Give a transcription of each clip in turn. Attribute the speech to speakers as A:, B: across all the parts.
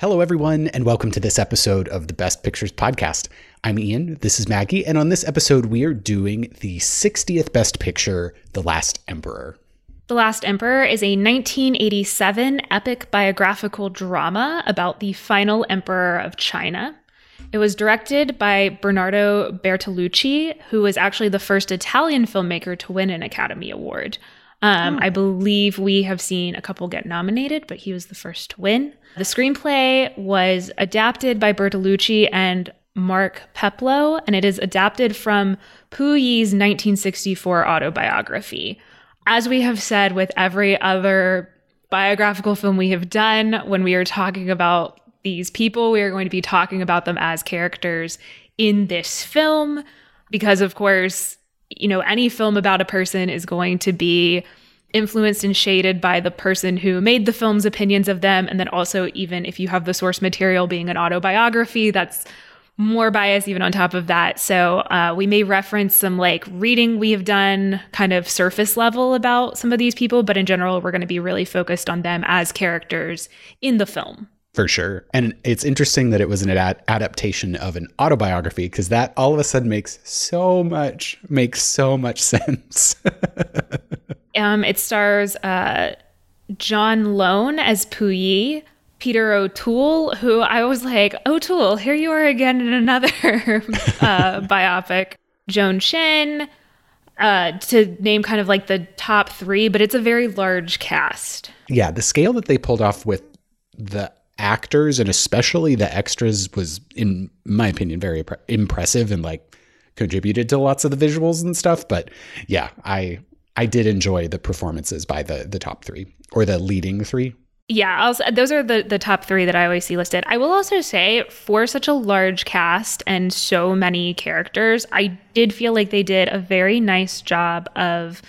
A: Hello, everyone, and welcome to this episode of the Best Pictures Podcast. I'm Ian, this is Maggie, and on this episode, we are doing the 60th Best Picture, The Last Emperor.
B: The Last Emperor is a 1987 epic biographical drama about the final emperor of China. It was directed by Bernardo Bertolucci, who was actually the first Italian filmmaker to win an Academy Award. Um, oh. I believe we have seen a couple get nominated, but he was the first to win. The screenplay was adapted by Bertolucci and Mark Peploe, and it is adapted from Puyi's 1964 autobiography. As we have said with every other biographical film we have done, when we are talking about these people, we are going to be talking about them as characters in this film, because of course, you know, any film about a person is going to be influenced and shaded by the person who made the film's opinions of them. And then also, even if you have the source material being an autobiography, that's more bias even on top of that. So uh, we may reference some like reading we have done, kind of surface level about some of these people, but in general, we're going to be really focused on them as characters in the film.
A: For sure. And it's interesting that it was an ad- adaptation of an autobiography because that all of a sudden makes so much, makes so much sense.
B: um, it stars uh, John Lone as Puyi, Peter O'Toole, who I was like, O'Toole, here you are again in another uh, biopic. Joan Chen, uh, to name kind of like the top three, but it's a very large cast.
A: Yeah, the scale that they pulled off with the actors and especially the extras was in my opinion very impressive and like contributed to lots of the visuals and stuff but yeah i i did enjoy the performances by the the top 3 or the leading 3
B: yeah, those are the the top three that I always see listed. I will also say, for such a large cast and so many characters, I did feel like they did a very nice job of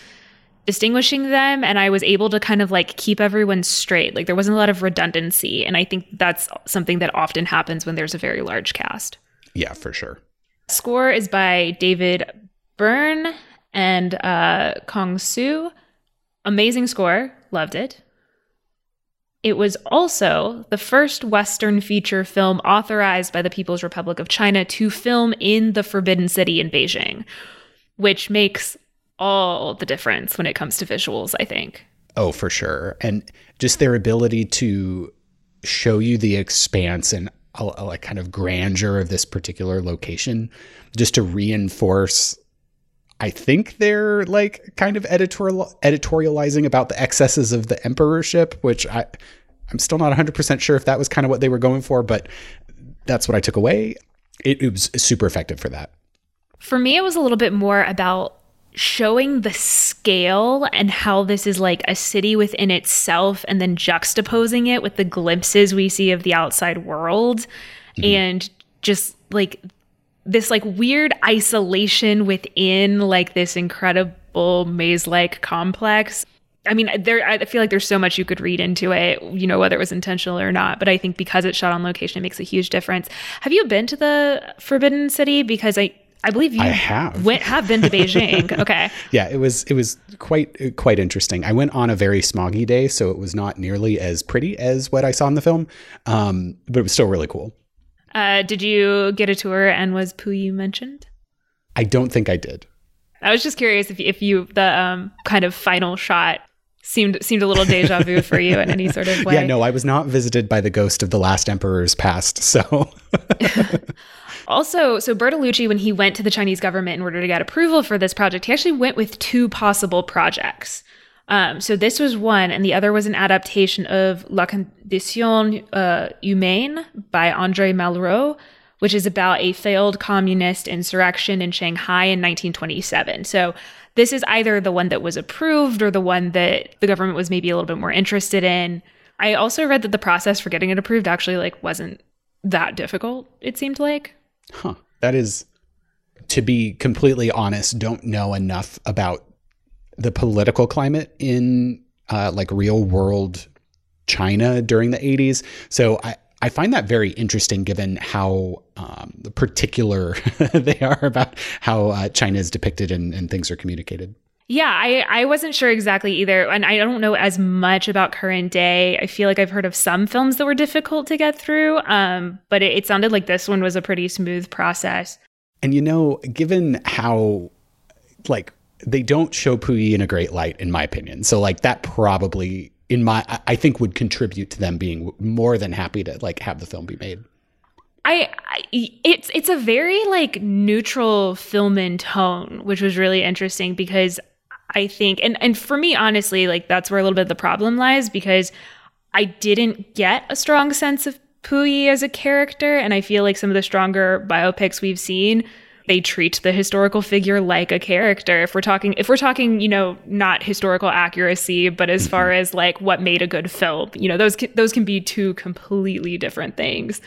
B: distinguishing them and I was able to kind of like keep everyone straight. Like there wasn't a lot of redundancy. And I think that's something that often happens when there's a very large cast.
A: Yeah, for sure.
B: Score is by David Byrne and uh, Cong Su. Amazing score. Loved it. It was also the first Western feature film authorized by the People's Republic of China to film in the Forbidden City in Beijing, which makes all the difference when it comes to visuals, I think.
A: Oh, for sure. And just their ability to show you the expanse and a, a, like kind of grandeur of this particular location, just to reinforce. I think they're like kind of editorial editorializing about the excesses of the emperorship, which I I'm still not 100% sure if that was kind of what they were going for, but that's what I took away. It, it was super effective for that.
B: For me, it was a little bit more about showing the scale and how this is like a city within itself and then juxtaposing it with the glimpses we see of the outside world mm-hmm. and just like this like weird isolation within like this incredible maze-like complex I mean, there. I feel like there's so much you could read into it, you know, whether it was intentional or not. But I think because it's shot on location, it makes a huge difference. Have you been to the Forbidden City? Because I I believe you
A: I have
B: went, have been to Beijing. okay.
A: yeah, it was it was quite quite interesting. I went on a very smoggy day, so it was not nearly as pretty as what I saw in the film, um, but it was still really cool.
B: Uh, did you get a tour and was Puyi mentioned?
A: I don't think I did.
B: I was just curious if if you the um, kind of final shot seemed seemed a little deja vu for you in any sort of way.
A: Yeah, no, I was not visited by the ghost of the last emperor's past. So
B: Also, so Bertolucci, when he went to the Chinese government in order to get approval for this project, he actually went with two possible projects. Um, so this was one, and the other was an adaptation of La Condition uh, Humaine by Andre Malraux, which is about a failed communist insurrection in Shanghai in 1927. So this is either the one that was approved or the one that the government was maybe a little bit more interested in. I also read that the process for getting it approved actually like wasn't that difficult. It seemed like.
A: Huh. That is, to be completely honest, don't know enough about the political climate in uh, like real world China during the 80s. So I, I find that very interesting given how um, particular they are about how uh, China is depicted and, and things are communicated.
B: Yeah, I, I wasn't sure exactly either. And I don't know as much about current day. I feel like I've heard of some films that were difficult to get through, um, but it, it sounded like this one was a pretty smooth process.
A: And you know, given how, like, they don't show Puyi in a great light, in my opinion. So, like, that probably, in my, I think would contribute to them being more than happy to, like, have the film be made.
B: I, I, it's it's a very like neutral film in tone, which was really interesting because I think and and for me honestly, like that's where a little bit of the problem lies because I didn't get a strong sense of Puyi as a character and I feel like some of the stronger biopics we've seen they treat the historical figure like a character if we're talking if we're talking you know not historical accuracy but as far mm-hmm. as like what made a good film you know those those can be two completely different things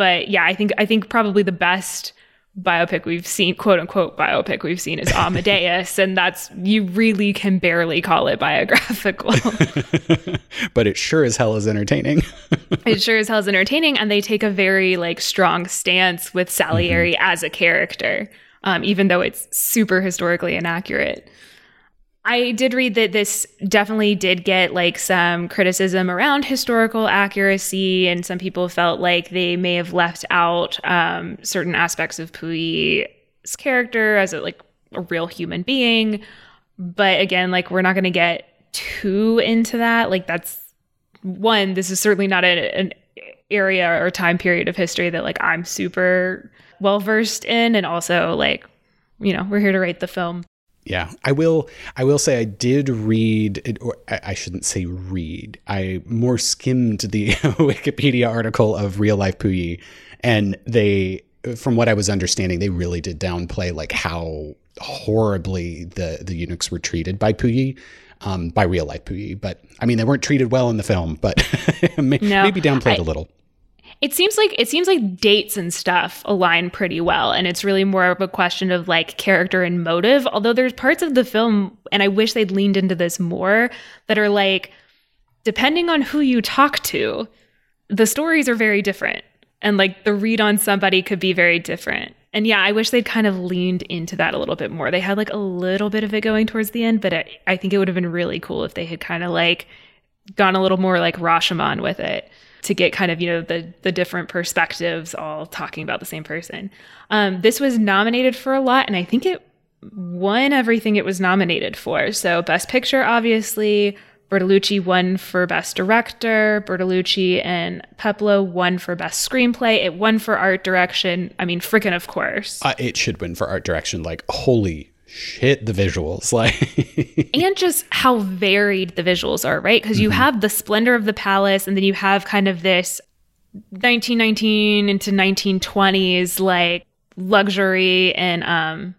B: but yeah, I think I think probably the best biopic we've seen, quote unquote biopic we've seen is Amadeus, and that's you really can barely call it biographical.
A: but it sure as hell is entertaining.
B: it sure as hell is entertaining, and they take a very like strong stance with Salieri mm-hmm. as a character, um, even though it's super historically inaccurate. I did read that this definitely did get like some criticism around historical accuracy, and some people felt like they may have left out um, certain aspects of Puyi's character as a like a real human being. But again, like we're not going to get too into that. Like that's one. This is certainly not a, an area or time period of history that like I'm super well versed in, and also like you know we're here to rate the film.
A: Yeah, I will. I will say I did read, it, or I shouldn't say read. I more skimmed the Wikipedia article of Real Life Puyi, and they, from what I was understanding, they really did downplay like how horribly the the eunuchs were treated by Puyi, um, by Real Life Puyi. But I mean, they weren't treated well in the film, but maybe no, downplayed I, a little
B: it seems like it seems like dates and stuff align pretty well and it's really more of a question of like character and motive although there's parts of the film and i wish they'd leaned into this more that are like depending on who you talk to the stories are very different and like the read on somebody could be very different. And yeah i wish they'd kind of leaned into that a little bit more. They had like a little bit of it going towards the end but i, I think it would have been really cool if they had kind of like gone a little more like rashomon with it to get kind of you know the the different perspectives all talking about the same person. Um, this was nominated for a lot, and I think it won everything it was nominated for. So Best Picture, obviously. Bertolucci won for Best Director. Bertolucci and Peploe won for Best Screenplay. It won for Art Direction. I mean, freaking of course.
A: Uh, it should win for Art Direction. Like, holy shit the visuals like
B: and just how varied the visuals are right because you mm-hmm. have the splendor of the palace and then you have kind of this 1919 into 1920s like luxury and um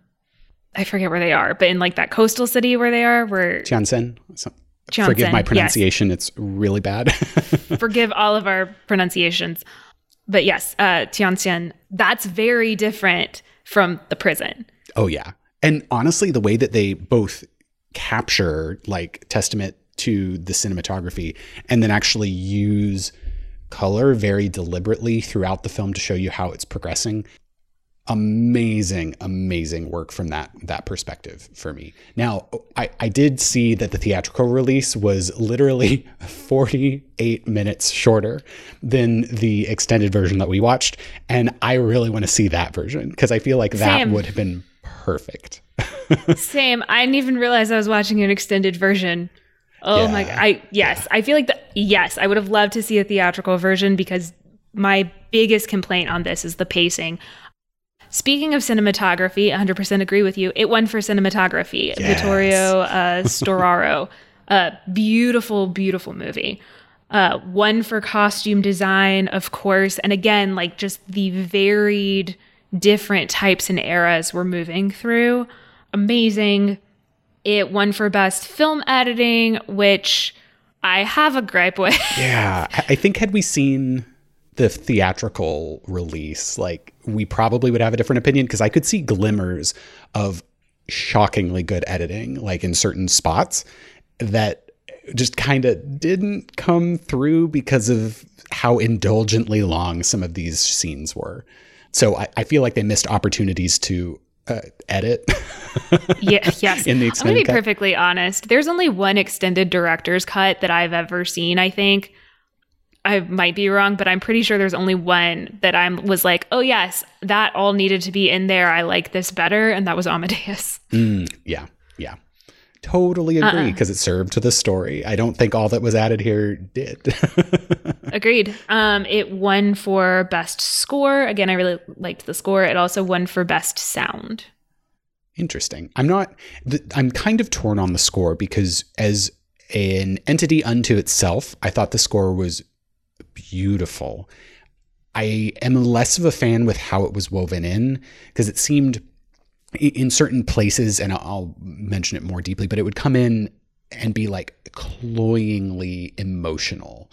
B: i forget where they are but in like that coastal city where they are where
A: Tianjin. So, forgive my pronunciation yes. it's really bad
B: forgive all of our pronunciations but yes uh Tianjin that's very different from the prison
A: oh yeah and honestly, the way that they both capture like testament to the cinematography and then actually use color very deliberately throughout the film to show you how it's progressing amazing amazing work from that that perspective for me now I, I did see that the theatrical release was literally 48 minutes shorter than the extended version that we watched and i really want to see that version because i feel like that Same. would have been perfect.
B: Same. I didn't even realize I was watching an extended version. Oh yeah. my god. I yes, yeah. I feel like the yes, I would have loved to see a theatrical version because my biggest complaint on this is the pacing. Speaking of cinematography, 100% agree with you. It won for cinematography. Yes. Vittorio uh, Storaro. A beautiful, beautiful movie. Uh, one for costume design, of course. And again, like just the varied different types and eras we're moving through. Amazing. It won for best film editing, which I have a gripe with.
A: yeah. I think had we seen the theatrical release, like we probably would have a different opinion because I could see glimmers of shockingly good editing, like in certain spots that just kind of didn't come through because of how indulgently long some of these scenes were. So I, I feel like they missed opportunities to uh, edit.
B: yeah, yes.
A: In the
B: I'm gonna be
A: cut.
B: perfectly honest. There's only one extended director's cut that I've ever seen. I think I might be wrong, but I'm pretty sure there's only one that I'm was like, oh yes, that all needed to be in there. I like this better, and that was Amadeus.
A: Mm, yeah. Totally agree
B: Uh-uh.
A: because it served to the story. I don't think all that was added here did.
B: Agreed. Um, it won for best score. Again, I really liked the score. It also won for best sound.
A: Interesting. I'm not. th- I'm kind of torn on the score because as an entity unto itself, I thought the score was beautiful. I am less of a fan with how it was woven in because it seemed in certain places, and I'll- mention it more deeply, but it would come in and be like cloyingly emotional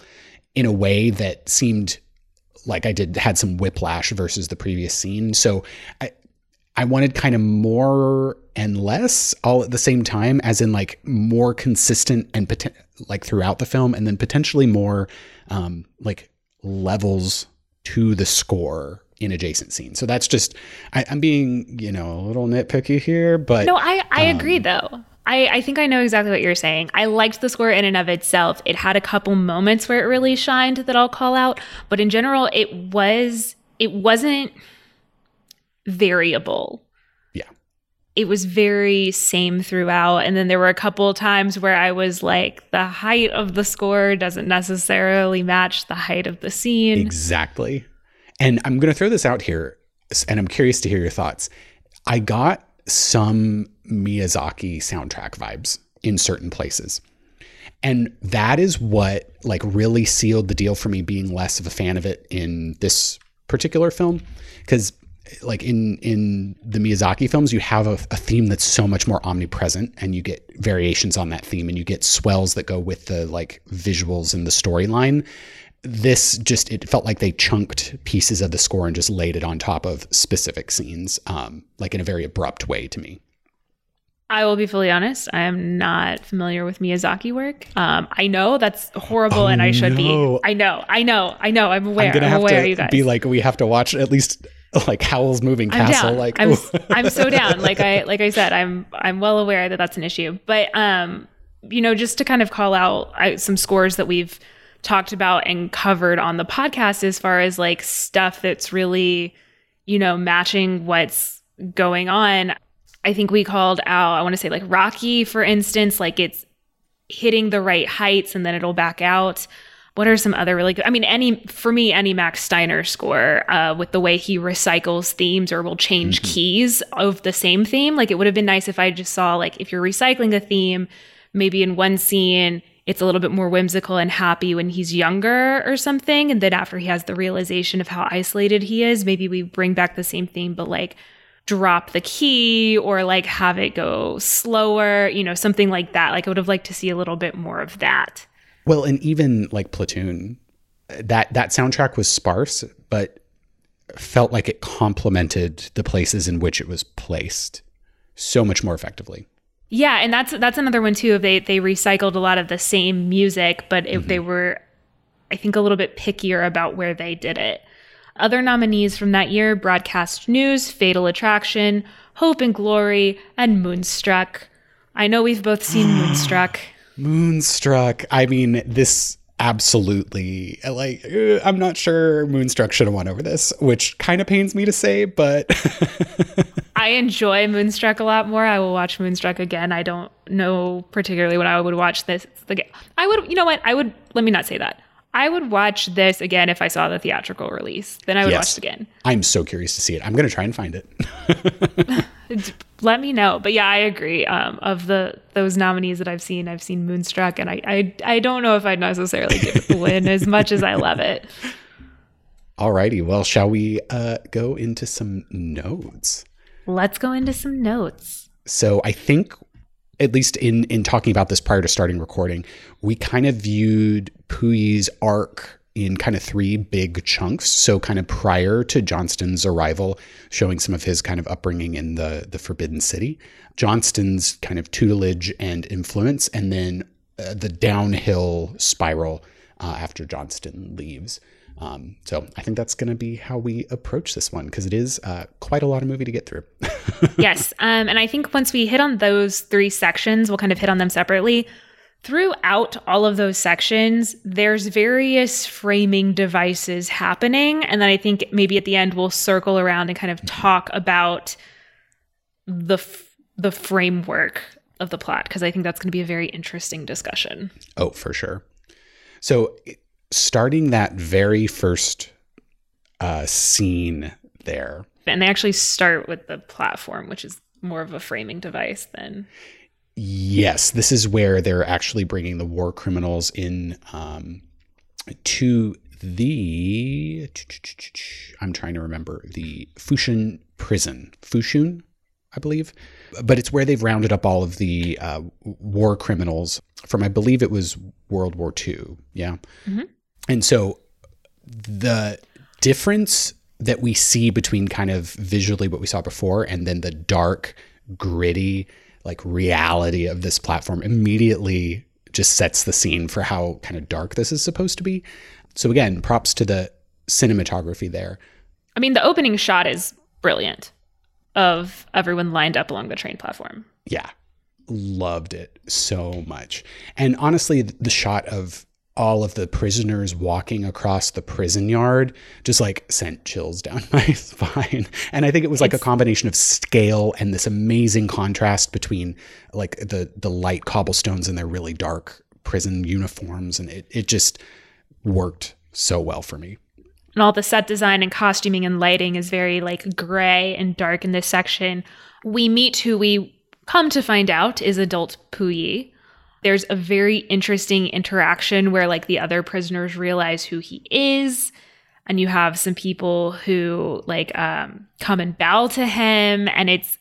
A: in a way that seemed like I did had some whiplash versus the previous scene. So I I wanted kind of more and less all at the same time, as in like more consistent and poten- like throughout the film, and then potentially more um, like levels to the score in adjacent scenes. So that's just I, I'm being you know a little nitpicky here, but
B: No, I, I
A: Um,
B: agree though. I, I think I know exactly what you're saying. I liked the score in and of itself. It had a couple moments where it really shined that I'll call out, but in general, it was it wasn't variable.
A: Yeah.
B: It was very same throughout. And then there were a couple times where I was like, the height of the score doesn't necessarily match the height of the scene.
A: Exactly. And I'm going to throw this out here, and I'm curious to hear your thoughts. I got some Miyazaki soundtrack vibes in certain places. And that is what like really sealed the deal for me being less of a fan of it in this particular film cuz like in in the Miyazaki films you have a, a theme that's so much more omnipresent and you get variations on that theme and you get swells that go with the like visuals and the storyline this just it felt like they chunked pieces of the score and just laid it on top of specific scenes um like in a very abrupt way to me
B: I will be fully honest. I am not familiar with Miyazaki work. Um, I know that's horrible,
A: Oh,
B: and I should
A: no.
B: be. I know. I know. I know. I'm aware.
A: i'm gonna
B: I'm
A: have
B: aware,
A: to
B: you guys.
A: be like we have to watch at least like howl's moving
B: I'm
A: castle
B: down.
A: like
B: I'm. I'm so down. Like I like I said, I'm I'm well aware that that's an issue. But um, you know, just to kind of call out I, some scores that we've talked about and covered on the podcast, as far as like stuff that's really, you know, matching what's going on. I think we called out. I want to say like Rocky, for instance, like it's hitting the right heights and then it'll back out. What are some other really good? I mean, any for me, any Max Steiner score uh, with the way he recycles themes or will change keys of the same theme. Like it would have been nice if I just saw like if you're recycling a theme, maybe in one scene it's a little bit more whimsical and happy when he's younger or something, and then after he has the realization of how isolated he is, maybe we bring back the same theme, but like drop the key or like have it go slower, you know, something like that. Like I would have liked to see a little bit more of that.
A: Well, and even like Platoon, that that soundtrack was sparse, but felt like it complemented the places in which it was placed so much more effectively.
B: Yeah, and that's that's another one too. They they recycled a lot of the same music, but if they mm-hmm. were, I think, a little bit pickier about where they did it. Other nominees from that year: Broadcast News, Fatal Attraction, Hope and Glory, and Moonstruck. I know we've both seen Moonstruck.
A: Moonstruck. I mean, this absolutely like uh, I'm not sure Moonstruck should have won over this, which kind of pains me to say, but
B: I enjoy Moonstruck a lot more. I will watch Moonstruck again. I don't know particularly when I would watch this. I would, you know what? I would. Let me not say that. I would watch this again if I saw the theatrical release. Then I would
A: Yes.
B: watch it again.
A: I'm so curious to see it. I'm going to try and find it.
B: Let me know. But yeah, I agree. Um, of the those nominees that I've seen, I've seen Moonstruck, and I I, I don't know if I'd necessarily give it the win as much as I love it.
A: Alrighty, well, shall we uh, go into some notes?
B: Let's go into some notes.
A: So I think, at least in in talking about this prior to starting recording, we kind of viewed Puyi's arc in kind of three big chunks. So kind of prior to Johnston's arrival, showing some of his kind of upbringing in the the Forbidden City, Johnston's kind of tutelage and influence, and then uh, the downhill spiral uh, after Johnston leaves. Um, so I think that's going to be how we approach this one because it is uh, quite a lot of movie to get through.
B: yes. Um, and I think once we hit on those three sections, we'll kind of hit on them separately. Throughout all of those sections, there's various framing devices happening. And then I think maybe at the end, we'll circle around and kind of talk about the, f- the framework of the plot because I think that's going to be a very interesting discussion.
A: Oh, for sure. So, starting that very first uh, scene there,
B: and they actually start with the platform, which is more of a framing device than.
A: Yes, this is where they're actually bringing the war criminals in um, to the. I'm trying to remember the Fushun prison. Fushun, I believe but it's where they've rounded up all of the uh, war criminals from, I believe it was World War II. Yeah. Mm-hmm. And so the difference that we see between kind of visually what we saw before and then the dark, gritty, like reality of this platform immediately just sets the scene for how kind of dark this is supposed to be. So again, props to the cinematography there.
B: I mean, the opening shot is brilliant of everyone lined up along the train platform.
A: Yeah. Loved it so much. And honestly, the shot of all of the prisoners walking across the prison yard just like sent chills down my spine. And I think it was like it's, a combination of scale and this amazing contrast between like the the light cobblestones and their really dark prison uniforms and it it just worked so well for me
B: and all the set design and costuming and lighting is very like gray and dark in this section. We meet who we come to find out is adult Puyi. There's a very interesting interaction where like the other prisoners realize who he is and you have some people who like um come and bow to him and it's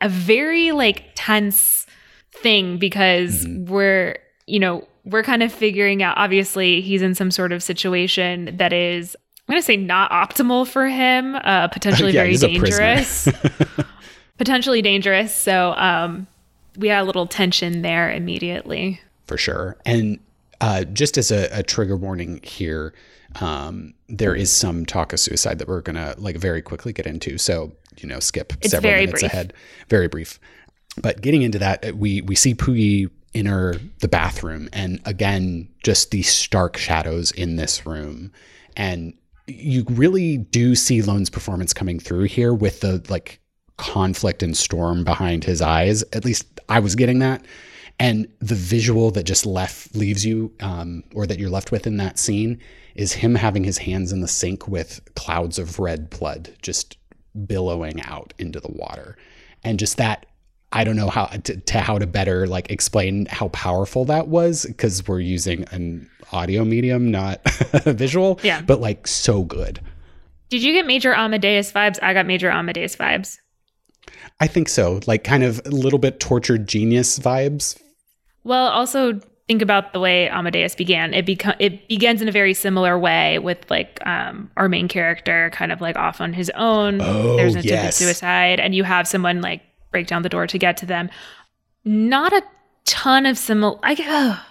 B: a very like tense thing because mm-hmm. we're you know we're kind of figuring out obviously he's in some sort of situation that is I'm going to say not optimal for him, uh, potentially yeah, very dangerous. potentially dangerous. So um, we had a little tension there immediately.
A: For sure. And uh, just as a, a, trigger warning here, um, there is some talk of suicide that we're going to like very quickly get into. So, you know, skip it's several minutes brief. ahead. Very brief. But getting into that, we, we see Puyi enter the bathroom and again, just the stark shadows in this room. And you really do see Lone's performance coming through here with the like conflict and storm behind his eyes. At least I was getting that. And the visual that just left leaves you, um, or that you're left with in that scene, is him having his hands in the sink with clouds of red blood just billowing out into the water, and just that I don't know how to, to, how to better like explain how powerful that was because we're using an audio medium, not visual.
B: Yeah.
A: But like so good.
B: Did you get major Amadeus vibes? I got major Amadeus vibes.
A: I think so. Like kind of a little bit tortured genius vibes.
B: Well, also think about the way Amadeus began. It become it begins in a very similar way with like um, our main character kind of like off on his own.
A: Oh, There's an yes.
B: suicide, and you have someone like break down the door to get to them. Not a ton of similar. I uh,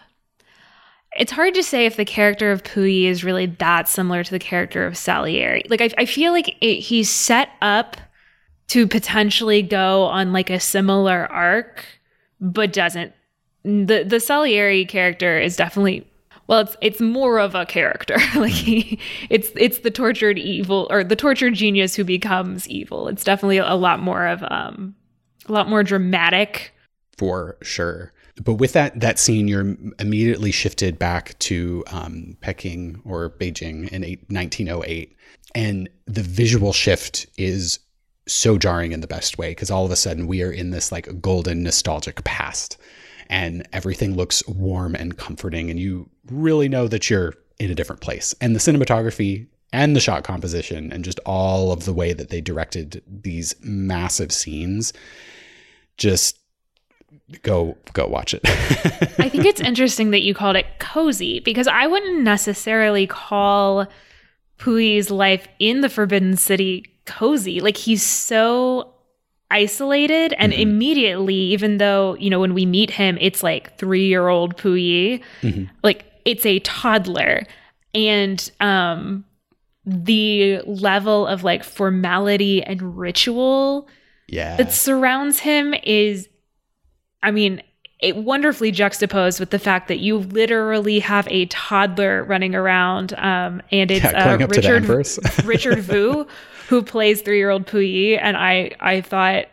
B: it's hard to say if the character of Puyi is really that similar to the character of Salieri. Like I, I feel like it, he's set up to potentially go on like a similar arc, but doesn't. The the Salieri character is definitely well, it's it's more of a character. like he, it's it's the tortured evil or the tortured genius who becomes evil. It's definitely a lot more of um a lot more dramatic.
A: For sure. But with that that scene, you're immediately shifted back to um, Peking or Beijing in eight, 1908, and the visual shift is so jarring in the best way because all of a sudden we are in this like golden nostalgic past, and everything looks warm and comforting, and you really know that you're in a different place. And the cinematography and the shot composition and just all of the way that they directed these massive scenes just go go watch it.
B: I think it's interesting that you called it cozy because I wouldn't necessarily call Puyi's life in the Forbidden City cozy. Like he's so isolated and mm-hmm. immediately even though, you know, when we meet him it's like 3-year-old Puyi, mm-hmm. like it's a toddler and um the level of like formality and ritual
A: Yeah.
B: that surrounds him is i mean it wonderfully juxtaposed with the fact that you literally have a toddler running around um, and it's
A: yeah,
B: uh,
A: up to the
B: richard richard Vuu who plays three-year-old puyi and i i thought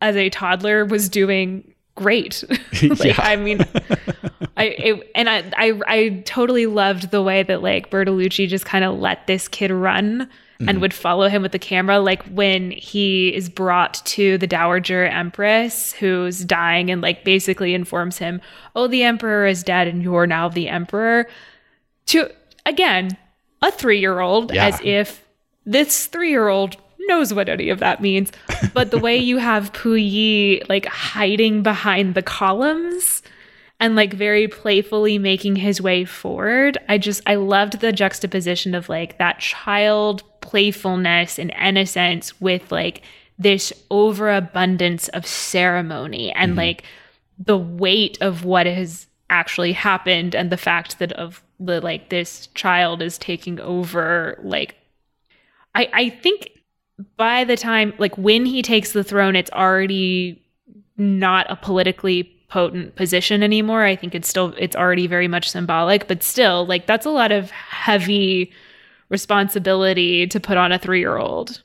B: as a toddler was doing great like
A: Yeah.
B: i mean I it, and I, I I totally loved the way that like Bertolucci just kind of let this kid run and mm-hmm. would follow him with the camera. Like when he is brought to the Dowager Empress who's dying and like basically informs him, "Oh, the Emperor is dead and you're now the Emperor." To again, a three year old,
A: Yeah.
B: as if this three year old knows what any of that means. But the way you have Puyi like hiding behind the columns and like very playfully making his way forward. I just I loved the juxtaposition of like that child playfulness and innocence with like this overabundance of ceremony and mm-hmm. like the weight of what has actually happened and the fact that of the like this child is taking over like I I think by the time like when he takes the throne it's already not a politically potent position anymore. I think it's still it's already very much symbolic, but still like that's a lot of heavy responsibility to put on a 3-year-old.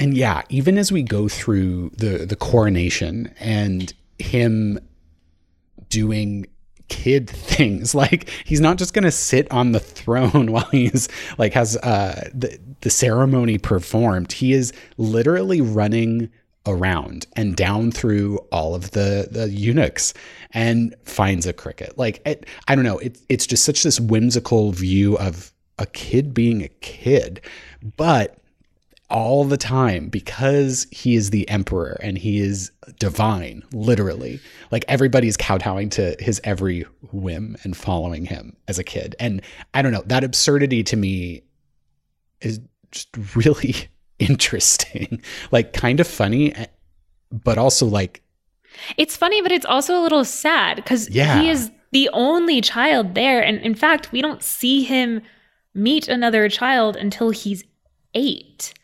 A: And yeah, even as we go through the the coronation and him doing kid things. Like he's not just going to sit on the throne while he's like has uh the the ceremony performed. He is literally running around and down through all of the the eunuchs and finds a cricket. Like it, i don't know. It, it's just such this whimsical view of a kid being a kid. But all the time because he is the emperor and he is divine, literally. Like everybody's kowtowing to his every whim and following him as a kid. And I don't know, that absurdity to me is just really interesting. like kind of funny, eh, but also like
B: It's funny, but it's also a little sad because
A: Yeah.
B: he is the only child there. And in fact, we don't see him meet another child until he's eight.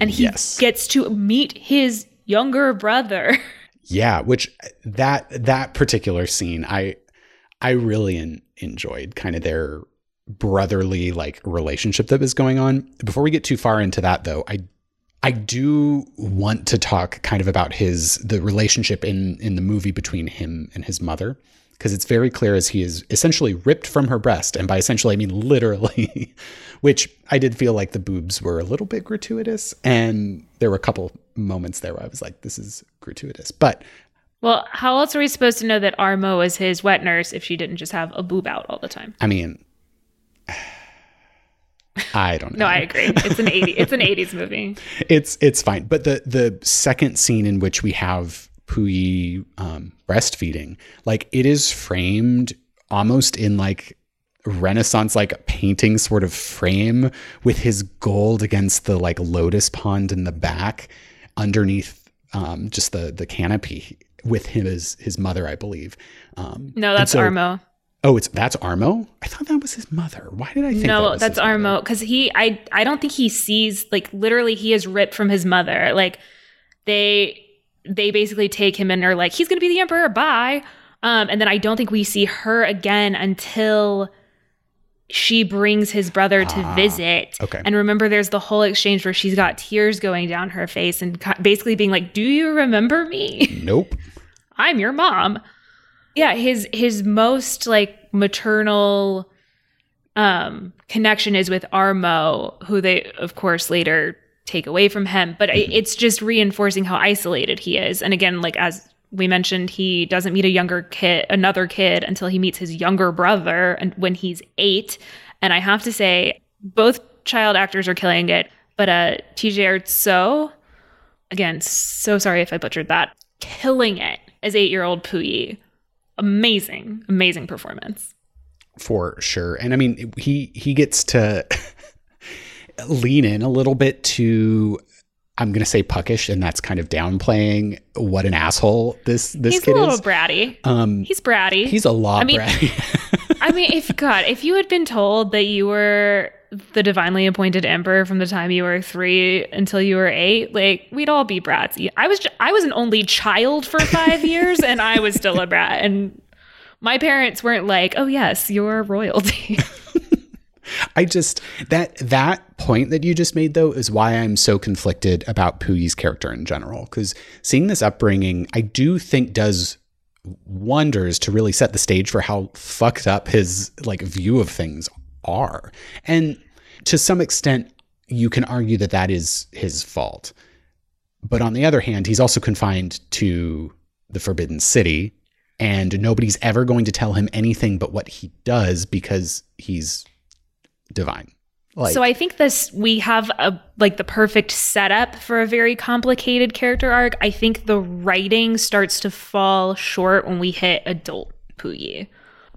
B: And he
A: Yes.
B: gets to meet his younger brother.
A: Yeah, which that that particular scene, I I really en- enjoyed kind of their brotherly like relationship that was going on. Before we get too far into that, though, I I do want to talk kind of about his the relationship in in the movie between him and his mother because it's very clear as he is essentially ripped from her breast and by essentially I mean literally which I did feel like the boobs were a little bit gratuitous and there were a couple moments there where I was like this is gratuitous but
B: Well, how else are we supposed to know that Armo was his wet nurse if she didn't just have a boob out all the time?
A: I mean I don't know
B: No, I agree. It's an 80 it's an 80s movie.
A: it's it's fine. But the the second scene in which we have Puyi um, breastfeeding, like it is framed almost in like Renaissance like painting sort of frame with his gold against the like lotus pond in the back underneath um, just the the canopy with his his mother, I believe. Um,
B: No, that's
A: so-
B: Armo.
A: Oh, it's that's Armo. I thought that was his mother. Why did I think? that
B: No,
A: was
B: that's? Armo because he I I don't think he sees like literally he is ripped from his mother. Like they they basically take him and are like he's gonna be the emperor. Bye. Um, and then I don't think we see her again until she brings his brother to
A: Ah,
B: visit.
A: okay.
B: And remember, there's the whole exchange where she's got tears going down her face and ca- basically being like, "Do you remember me?"
A: Nope.
B: I'm your mom. Yeah, his his most like maternal um connection is with Armo, who they of course later take away from him, but
A: Mm-hmm.
B: It's just reinforcing how isolated he is. And again, like as we mentioned, he doesn't meet a younger kid, another kid until he meets his younger brother and when he's 8. And I have to say both child actors are killing it, but uh TJ So again, so sorry if I butchered that. Killing it as eight year old Puyi. Amazing, amazing performance.
A: for sure. And I mean, he he gets to lean in a little bit to I'm gonna say puckish, and that's kind of downplaying what an asshole this this
B: He's
A: kid is.
B: He's a little bratty.
A: Um,
B: He's bratty.
A: he's a lot
B: I mean-
A: bratty.
B: I mean, if God, if you had been told that you were the divinely appointed emperor from the time you were three until you were eight, like we'd all be brats. I was, I was an only child for five years, and I was still a brat. And my parents weren't like, "Oh yes, you're royalty."
A: I just that that point that you just made though is why I'm so conflicted about Puyi's character in general. Because seeing this upbringing, I do think does wonders to really set the stage for how fucked up his like view of things are. And to some extent, you can argue that that is his fault. But on the other hand, he's also confined to the Forbidden City, and nobody's ever going to tell him anything but what he does because he's divine. Like,
B: so I think this we have a like the perfect setup for a very complicated character arc. I think the writing starts to fall short when we hit adult Puyi.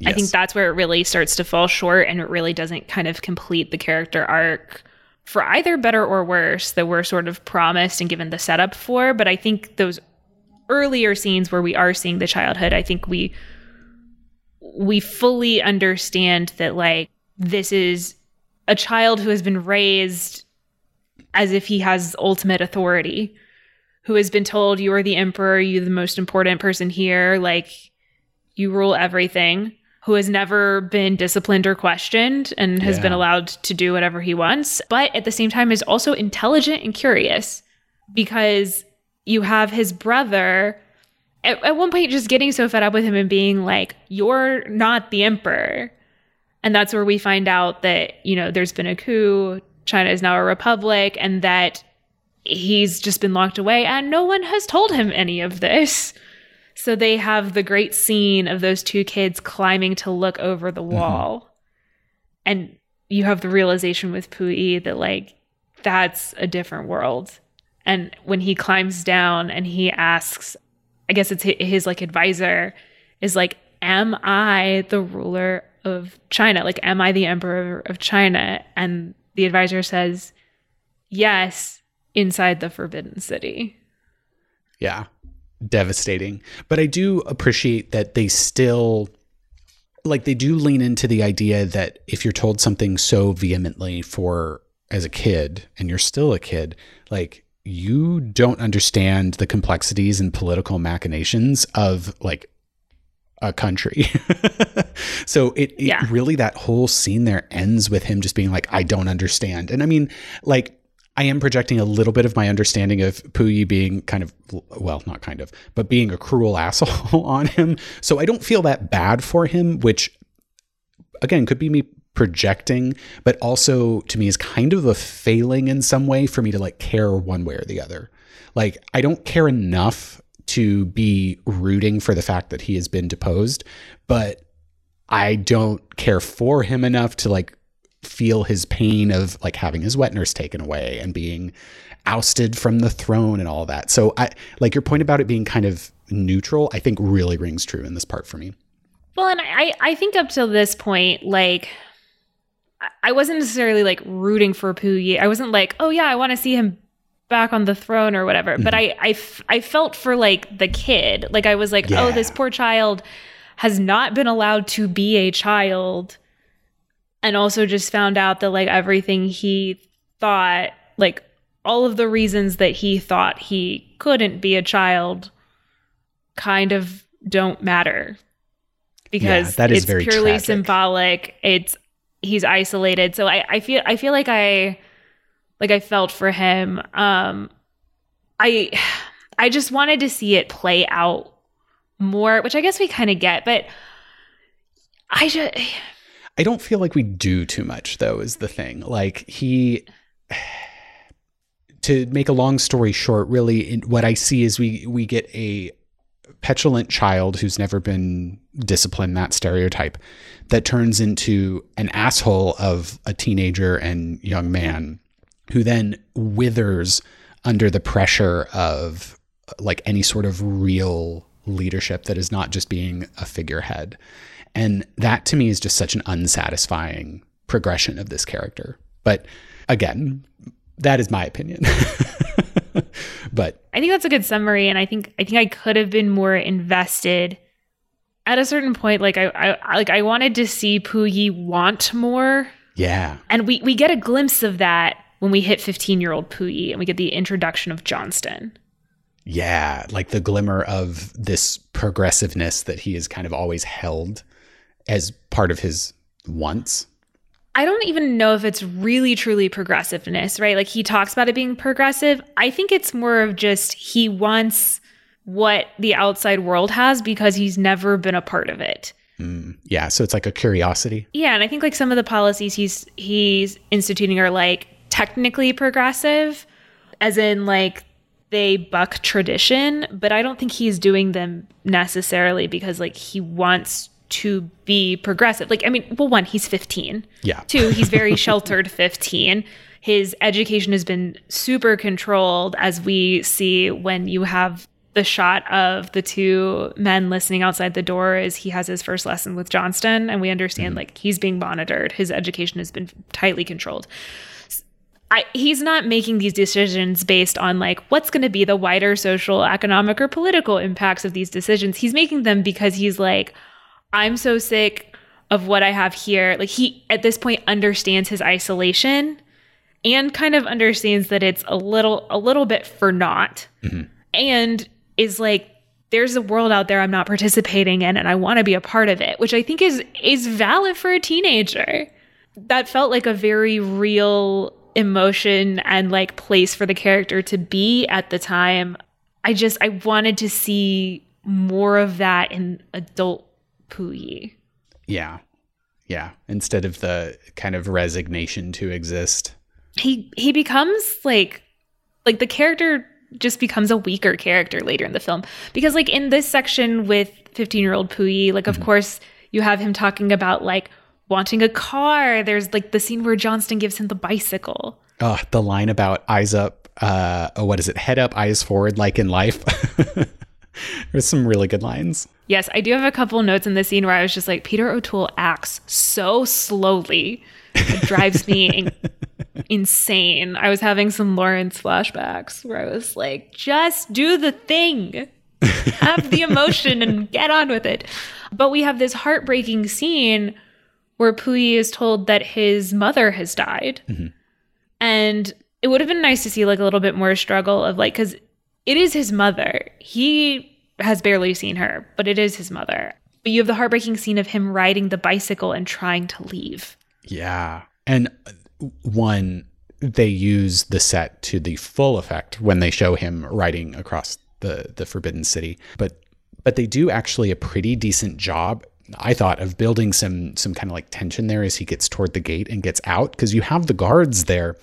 B: I think that's where it really starts to fall short and it really doesn't kind of complete the character arc for either better or worse that we're sort of promised and given the setup for. But I think those earlier scenes where we are seeing the childhood, I think we we fully understand that like this is a child who has been raised as if he has ultimate authority, who has been told you are the emperor, you're the most important person here, like you rule everything, who has never been disciplined or questioned and has been allowed to do whatever he wants, but at the same time is also intelligent and curious because you have his brother at, at one point just getting so fed up with him and being like, You're not the emperor. And that's where we find out that, you know, there's been a coup, China is now a republic, and that he's just been locked away, and no one has told him any of this. So they have the great scene of those two kids climbing to look over the mm-hmm. wall. And you have the realization with Puyi that, like, that's a different world. And when he climbs down and he asks, I guess it's hi- his like advisor, is like, Am I the ruler of China? Like, am I the emperor of China? And the advisor says, Yes, inside the Forbidden City.
A: yeah, devastating. But I do appreciate that they still like they do lean into the idea that if you're told something so vehemently for as a kid and you're still a kid, like you don't understand the complexities and political machinations of like a country. so it, it
B: Yeah.
A: really that whole scene there ends with him just being like, I don't understand. And I mean, like I am projecting a little bit of my understanding of Puyi being kind of, well, not kind of, but being a cruel asshole on him. So I don't feel that bad for him, which again could be me projecting, but also to me is kind of a failing in some way for me to like care one way or the other. Like I don't care enough to be rooting for the fact that he has been deposed, but I don't care for him enough to like feel his pain of like having his wet nurse taken away and being ousted from the throne and all that. So I like your point about it being kind of neutral, I think really rings true in this part for me.
B: Well, and I, I think up till this point, like, I- wasn't necessarily like rooting for Puyi. I wasn't like, oh yeah, I want to see him back on the throne or whatever. But mm-hmm. I, I, f- I felt for like the kid. Like I was like, oh, this poor child has not been allowed to be a child, and also just found out that like everything he thought, like all of the reasons that he thought he couldn't be a child, kind of don't matter because
A: that is
B: it's
A: very
B: purely
A: tragic.
B: symbolic. It's he's isolated. So I, I feel I feel like I like I felt for him. Um I I just wanted to see it play out more, which I guess we kind of get, but I just
A: I don't feel like we do too much though is the thing. Like he to make a long story short, really what I see is we we get a petulant child who's never been disciplined that stereotype that turns into an asshole of a teenager and young man who then withers under the pressure of like any sort of real leadership that is not just being a figurehead. And that to me is just such an unsatisfying progression of this character. But again, that is my opinion. but
B: I think that's a good summary, and I think I think I could have been more invested. At a certain point, like I, I like I wanted to see Puyi want more,
A: yeah,
B: and we we get a glimpse of that when we hit 15 year old Puyi, and we get the introduction of Johnston.
A: Yeah, like the glimmer of this progressiveness that he has kind of always held as part of his wants.
B: I don't even know if it's really truly progressiveness, right? Like he talks about it being progressive. I think it's more of just he wants what the outside world has because he's never been a part of it.
A: Mm, yeah, so it's like a curiosity.
B: Yeah, and I think like some of the policies he's he's instituting are like technically progressive as in like they buck tradition, but I don't think he's doing them necessarily because like he wants to be progressive. Like, I mean, well, one, he's 15.
A: Yeah.
B: Two, he's very sheltered 15. His education has been super controlled, as we see when you have the shot of the two men listening outside the door as he has his first lesson with Johnston. And we understand mm-hmm. like he's being monitored. His education has been tightly controlled. I, he's not making these decisions based on like what's going to be the wider social, economic, or political impacts of these decisions. He's making them because he's like, I'm so sick of what I have here. Like he at this point understands his isolation and kind of understands that it's a little a little bit for naught. Mm-hmm. And is like there's a world out there I'm not participating in and I want to be a part of it, which I think is is valid for a teenager. That felt like a very real emotion and like place for the character to be at the time. I just I wanted to see more of that in adult Puyi.
A: Yeah. Yeah. Instead of the kind of resignation to exist.
B: He he becomes like like the character just becomes a weaker character later in the film. Because like in this section with 15 year old Puyi, like of mm-hmm. course you have him talking about like wanting a car. There's like the scene where Johnston gives him the bicycle.
A: Oh, the line about eyes up, uh, oh, what is it? Head up, eyes forward, like in life. There's some really good lines.
B: Yes, I do have a couple notes in the scene where I was just like, Peter O'Toole acts so slowly. It drives me in- insane. I was having some Lawrence flashbacks where I was like, just do the thing, have the emotion and get on with it. But we have this heartbreaking scene where Puyi is told that his mother has died. Mm-hmm. And it would have been nice to see like a little bit more struggle of like, because it is his mother. He has barely seen her, but it is his mother. But you have the heartbreaking scene of him riding the bicycle and trying to leave.
A: Yeah. And one, they use the set to the full effect when they show him riding across the, the Forbidden City. But but they do actually a pretty decent job I thought of building some some kind of like tension there as he gets toward the gate and gets out because you have the guards there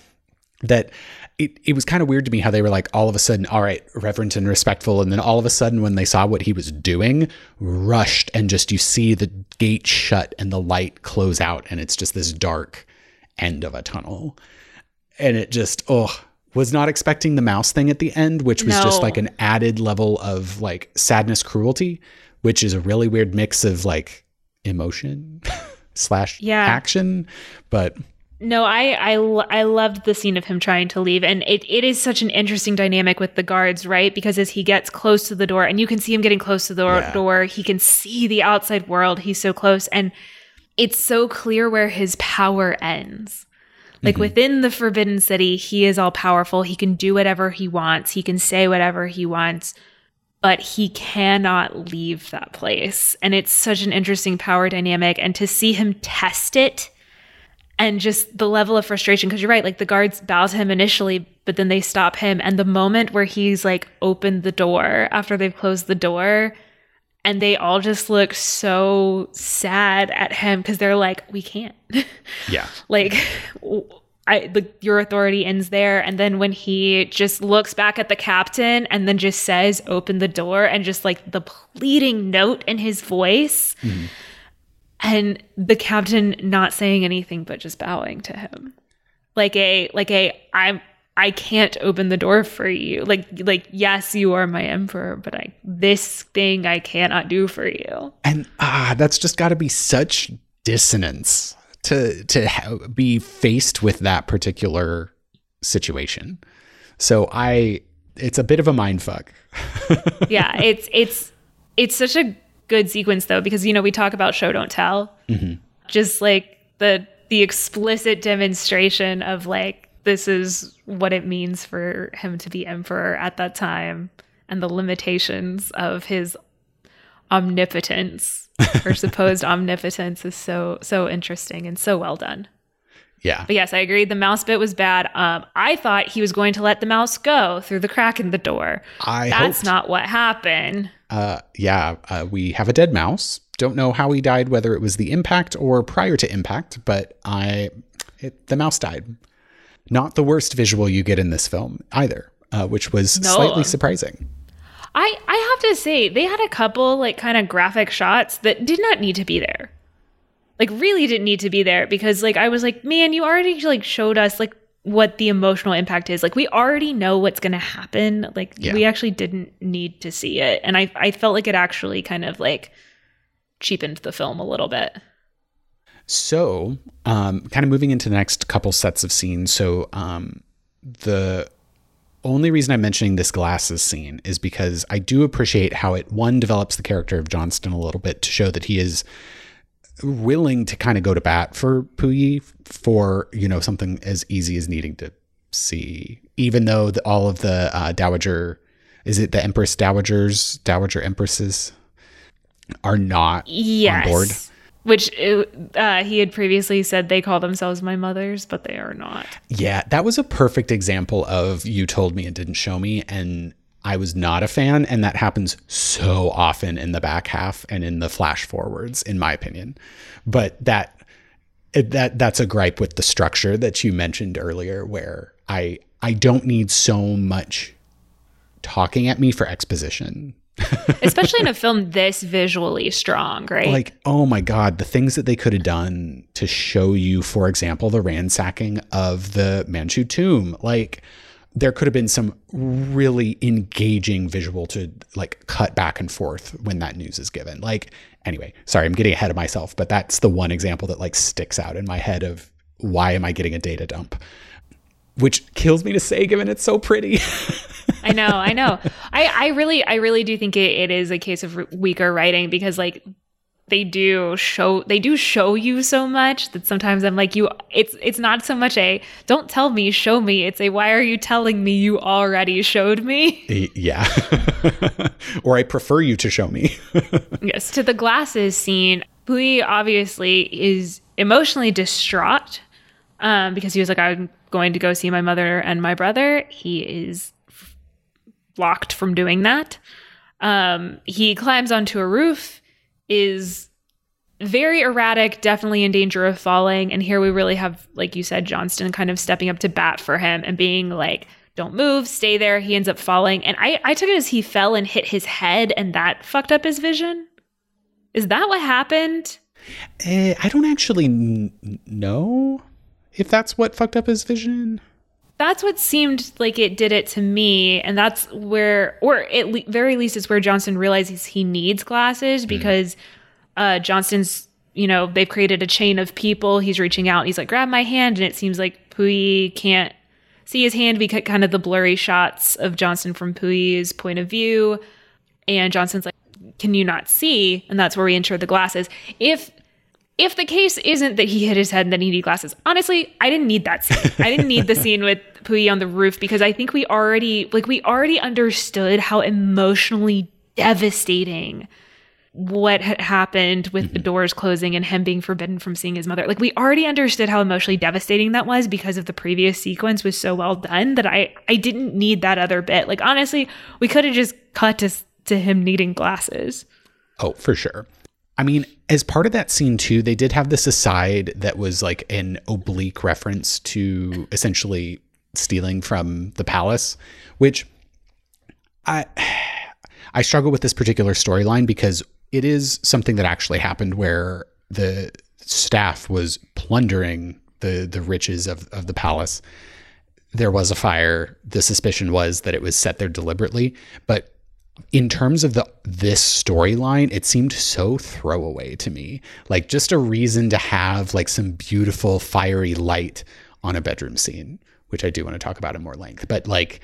A: that it, it was kind of weird to me how they were like all of a sudden all right reverent and respectful and then all of a sudden when they saw what he was doing rushed and just you see the gate shut and the light close out and it's just this dark end of a tunnel and it just oh was not expecting the mouse thing at the end which was no. just like an added level of like sadness cruelty which is a really weird mix of like emotion slash yeah. action but
B: no, I, I I loved the scene of him trying to leave, and it, it is such an interesting dynamic with the guards, right? Because as he gets close to the door, and you can see him getting close to the yeah. door, he can see the outside world. He's so close, and it's so clear where his power ends. Like mm-hmm. within the Forbidden City, he is all powerful. He can do whatever he wants. He can say whatever he wants, but he cannot leave that place. And it's such an interesting power dynamic. And to see him test it and just the level of frustration because you're right like the guards bow to him initially but then they stop him and the moment where he's like opened the door after they've closed the door and they all just look so sad at him because they're like we can't
A: yeah
B: like I, the, your authority ends there. And then when he just looks back at the captain and then just says, open the door, and just like the pleading note in his voice, mm-hmm. And the captain not saying anything but just bowing to him. Like a like a i'm i can't open the door for you. Like like yes you are my emperor but i this thing i cannot do for you.
A: And ah that's just got to be such dissonance to to ha- be faced with that particular situation so i it's a bit of a mind fuck.
B: yeah, it's it's it's such a good sequence though because you know we talk about show don't tell. Mm-hmm. Just like the the explicit demonstration of like this is what it means for him to be emperor at that time and the limitations of his omnipotence or supposed omnipotence is so so interesting and so well done.
A: Yeah.
B: But yes, I agree. The mouse bit was bad. Um, I thought he was going to let the mouse go through the crack in the door.
A: I
B: That's
A: hoped.
B: not what happened.
A: Uh, yeah, uh, we have a dead mouse. Don't know how he died, whether it was the impact or prior to impact, but I, it, the mouse died. Not the worst visual you get in this film either, uh, which was
B: No.
A: slightly surprising.
B: I I have to say they had a couple like kind of graphic shots that did not need to be there. Like really didn't need to be there because like I was like, man, you already like showed us like what the emotional impact is. Like we already know what's going to happen. Like
A: Yeah.
B: we actually didn't need to see it. And I I felt like it actually kind of like cheapened the film a little bit.
A: So, um, kind of moving into the next couple sets of scenes. So, um, the only reason I'm mentioning this glasses scene is because I do appreciate how it one develops the character of Johnston a little bit to show that he is willing to kind of go to bat for Puyi for you know something as easy as needing to see, even though the, all of the uh, dowager, is it the Empress dowagers, dowager empresses, are not
B: Yes.
A: on board.
B: Which uh, he had previously said they call themselves my mothers, but they are not.
A: Yeah, that was a perfect example of you told me and didn't show me. And I was not a fan. And that happens so often in the back half and in the flash forwards, in my opinion. But that that that's a gripe with the structure that you mentioned earlier, where I I don't need so much talking at me for exposition.
B: Especially in a film this visually strong, right?
A: like oh my god the things that they could have done to show you for example the ransacking of the manchu tomb like there could have been some really engaging visual to like cut back and forth when that news is given. Like anyway sorry i'm getting ahead of myself but that's the one example that like sticks out in my head of why am i getting a data dump? Which kills me to say given it's so pretty
B: I know, I know. I, I really, I really do think it, it is a case of weaker writing because like they do show, they do show you so much that sometimes I'm like, you, it's, it's not so much a don't tell me, show me. It's a why are you telling me you already showed me?
A: Yeah or i prefer you to show me
B: yes, to the glasses scene. Puyi obviously is emotionally distraught um, because he was like, I'm going to go see my mother and my brother. He is blocked from doing that. Um, he climbs onto a roof, is very erratic, definitely in danger of falling. And here we really have, like you said, Johnston kind of stepping up to bat for him and being like, don't move, stay there. He ends up falling. And I, I took it as he fell and hit his head, and that fucked up his vision. Is that what happened?
A: Eh, I don't actually n- know if that's what fucked up his vision.
B: That's what seemed like it did it to me, and that's where, or at le- very least, it's where Johnston realizes he needs glasses because uh, Johnston's, you know, they've created a chain of people. He's reaching out, and he's like, "Grab my hand," and it seems like Puyi can't see his hand. Get kind of the blurry shots of Johnston from Puyi's point of view, and Johnston's like, "Can you not see?" And that's where we enter the glasses. If if the case isn't that he hit his head and then he needed glasses, honestly, I didn't need that scene. I didn't need the scene with Puyi on the roof because I think we already like we already understood how emotionally devastating what had happened with the mm-hmm. doors closing and him being forbidden from seeing his mother. Like we already understood how emotionally devastating that was because of the previous sequence was so well done that I I didn't need that other bit. Like honestly, we could have just cut to to him needing glasses.
A: Oh, for sure. I mean, as part of that scene too, they did have this aside that was like an oblique reference to essentially stealing from the palace, which I I struggle with this particular storyline because it is something that actually happened where the staff was plundering the the riches of, of the palace. There was a fire. The suspicion was that it was set there deliberately, but in terms of the this storyline, it seemed so throwaway to me. Like just a reason to have like some beautiful fiery light on a bedroom scene, which I do want to talk about in more length. But like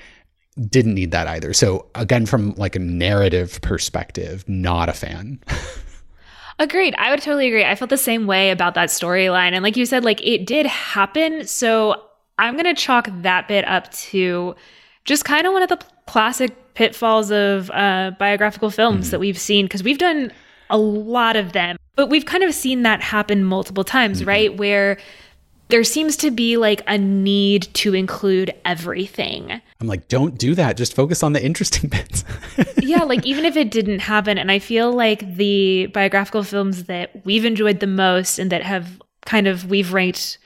A: didn't need that either. So again, from like a narrative perspective, not a fan.
B: Agreed. I would totally agree. I felt the same way about that storyline. And like you said, like it did happen. So I'm going to chalk that bit up to just kind of one of the classic pitfalls of uh, biographical films mm. that we've seen because we've done a lot of them, but we've kind of seen that happen multiple times, mm-hmm. right? Where there seems to be like a need to include everything.
A: I'm like, don't do that. Just focus on the interesting bits.
B: yeah, like even if it didn't happen. And I feel like the biographical films that we've enjoyed the most and that have kind of we've ranked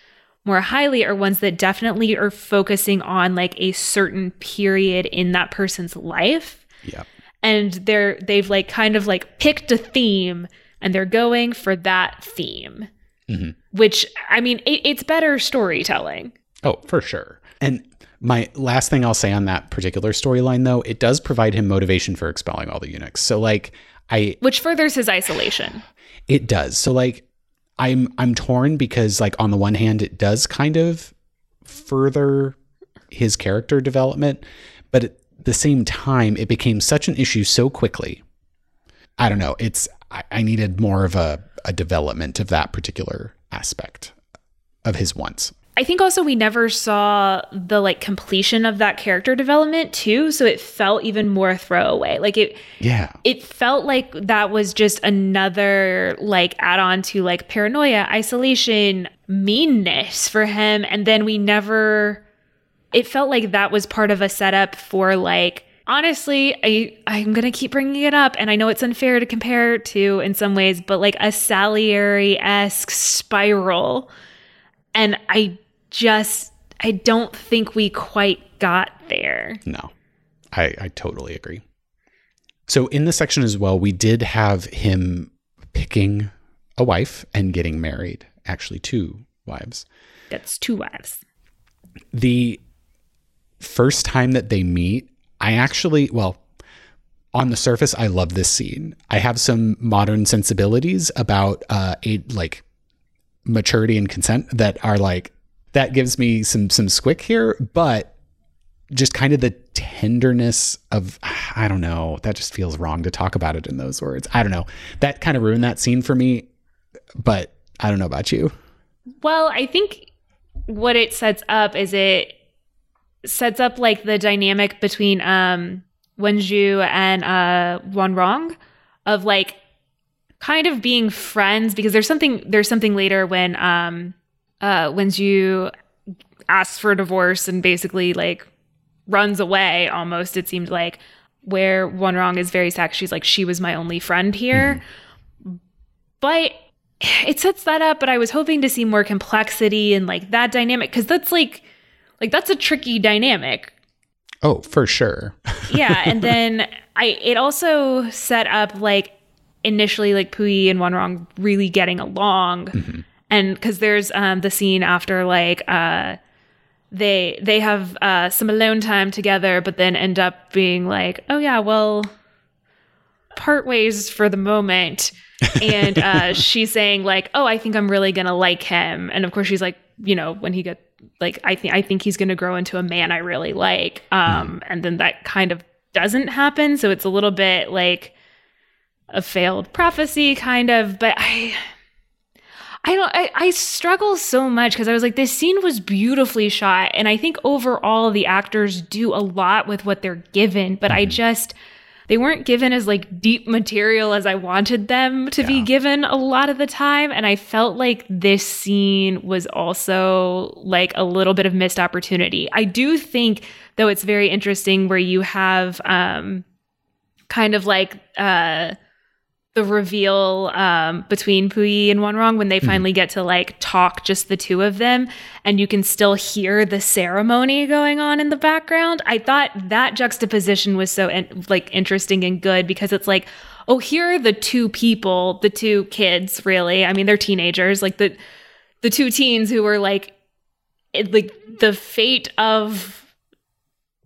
B: more highly are ones that definitely are focusing on like a certain period in that person's life.
A: Yeah.
B: And they're they've like kind of like picked a theme and they're going for that theme. Mm-hmm. Which I mean, it, it's better storytelling.
A: Oh, for sure. And my last thing I'll say on that particular storyline, though, it does provide him motivation for expelling all the eunuchs. So, like, I
B: which furthers his isolation.
A: It does. So, like, I'm I'm torn because, like, on the one hand, it does kind of further his character development, but at the same time, it became such an issue so quickly. I don't know. It's I, I needed more of a a development of that particular aspect of his wants.
B: I think also we never saw the like completion of that character development too, so it felt even more throwaway. Like it
A: Yeah.
B: It felt like that was just another like add-on to like paranoia, isolation, meanness for him and then we never it felt like that was part of a setup for like honestly, I I'm gonna keep bringing it up, and I know it's unfair to compare to in some ways, but like a Salieri esque spiral, and I just I don't think we quite got there.
A: No, I I totally agree. So in the section as well, we did have him picking a wife and getting married. Actually, two wives.
B: That's two wives.
A: The first time that they meet, I actually, well, on the surface, I love this scene. I have some modern sensibilities about uh, a, like maturity and consent that are like that gives me some some squick here, but just kind of the tenderness of I don't know. That just feels wrong to talk about it in those words. I don't know. That kind of ruined that scene for me, but I don't know about you.
B: Well, I think what it sets up is it sets up like the dynamic between um Wenxiu and uh Wanrong of like kind of being friends because there's something there's something later when um uh Wenxiu asks for a divorce and basically like runs away almost it seemed like where Wanrong is very sad she's like she was my only friend here mm-hmm. but it sets that up but I was hoping to see more complexity and like that dynamic because that's like like that's a tricky dynamic.
A: Oh, for sure.
B: yeah, and then I it also set up like initially like Puyi and Wanrong really getting along. Mm-hmm. And cuz there's um the scene after like uh they they have uh some alone time together but then end up being like, "Oh yeah, well part ways for the moment." and uh she's saying like, "Oh, I think I'm really going to like him." And of course she's like, you know, when he gets like I think I think he's going to grow into a man I really like. Um, mm. and then that kind of doesn't happen, so it's a little bit like a failed prophecy, kind of. But I. I don't I, I struggle so much because I was like, this scene was beautifully shot. And I think overall the actors do a lot with what they're given, but mm-hmm. I just they weren't given as like deep material as I wanted them to yeah. be given a lot of the time. And I felt like this scene was also like a little bit of missed opportunity. I do think, though, it's very interesting where you have um, kind of like uh, the reveal um, between Puyi and Wanrong when they mm-hmm. finally get to like talk just the two of them and you can still hear the ceremony going on in the background. I thought that juxtaposition was so in- like interesting and good because it's like, oh, here are the two people, the two kids, really. I mean, they're teenagers, like the the two teens who were like it, like the fate of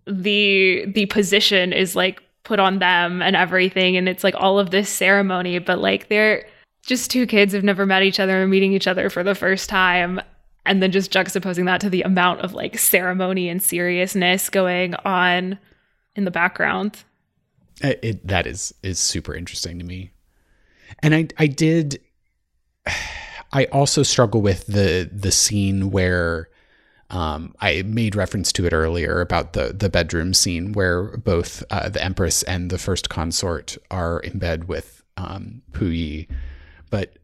B: the the position is like put on them and everything. And it's like all of this ceremony, but like they're just two kids who've never met each other and meeting each other for the first time. And then just juxtaposing that to the amount of like ceremony and seriousness going on in the background.
A: It, it, that is is super interesting to me, and I I did. I also struggle with the the scene where um, I made reference to it earlier about the the bedroom scene where both uh, the Empress and the first consort are in bed with um, Puyi, but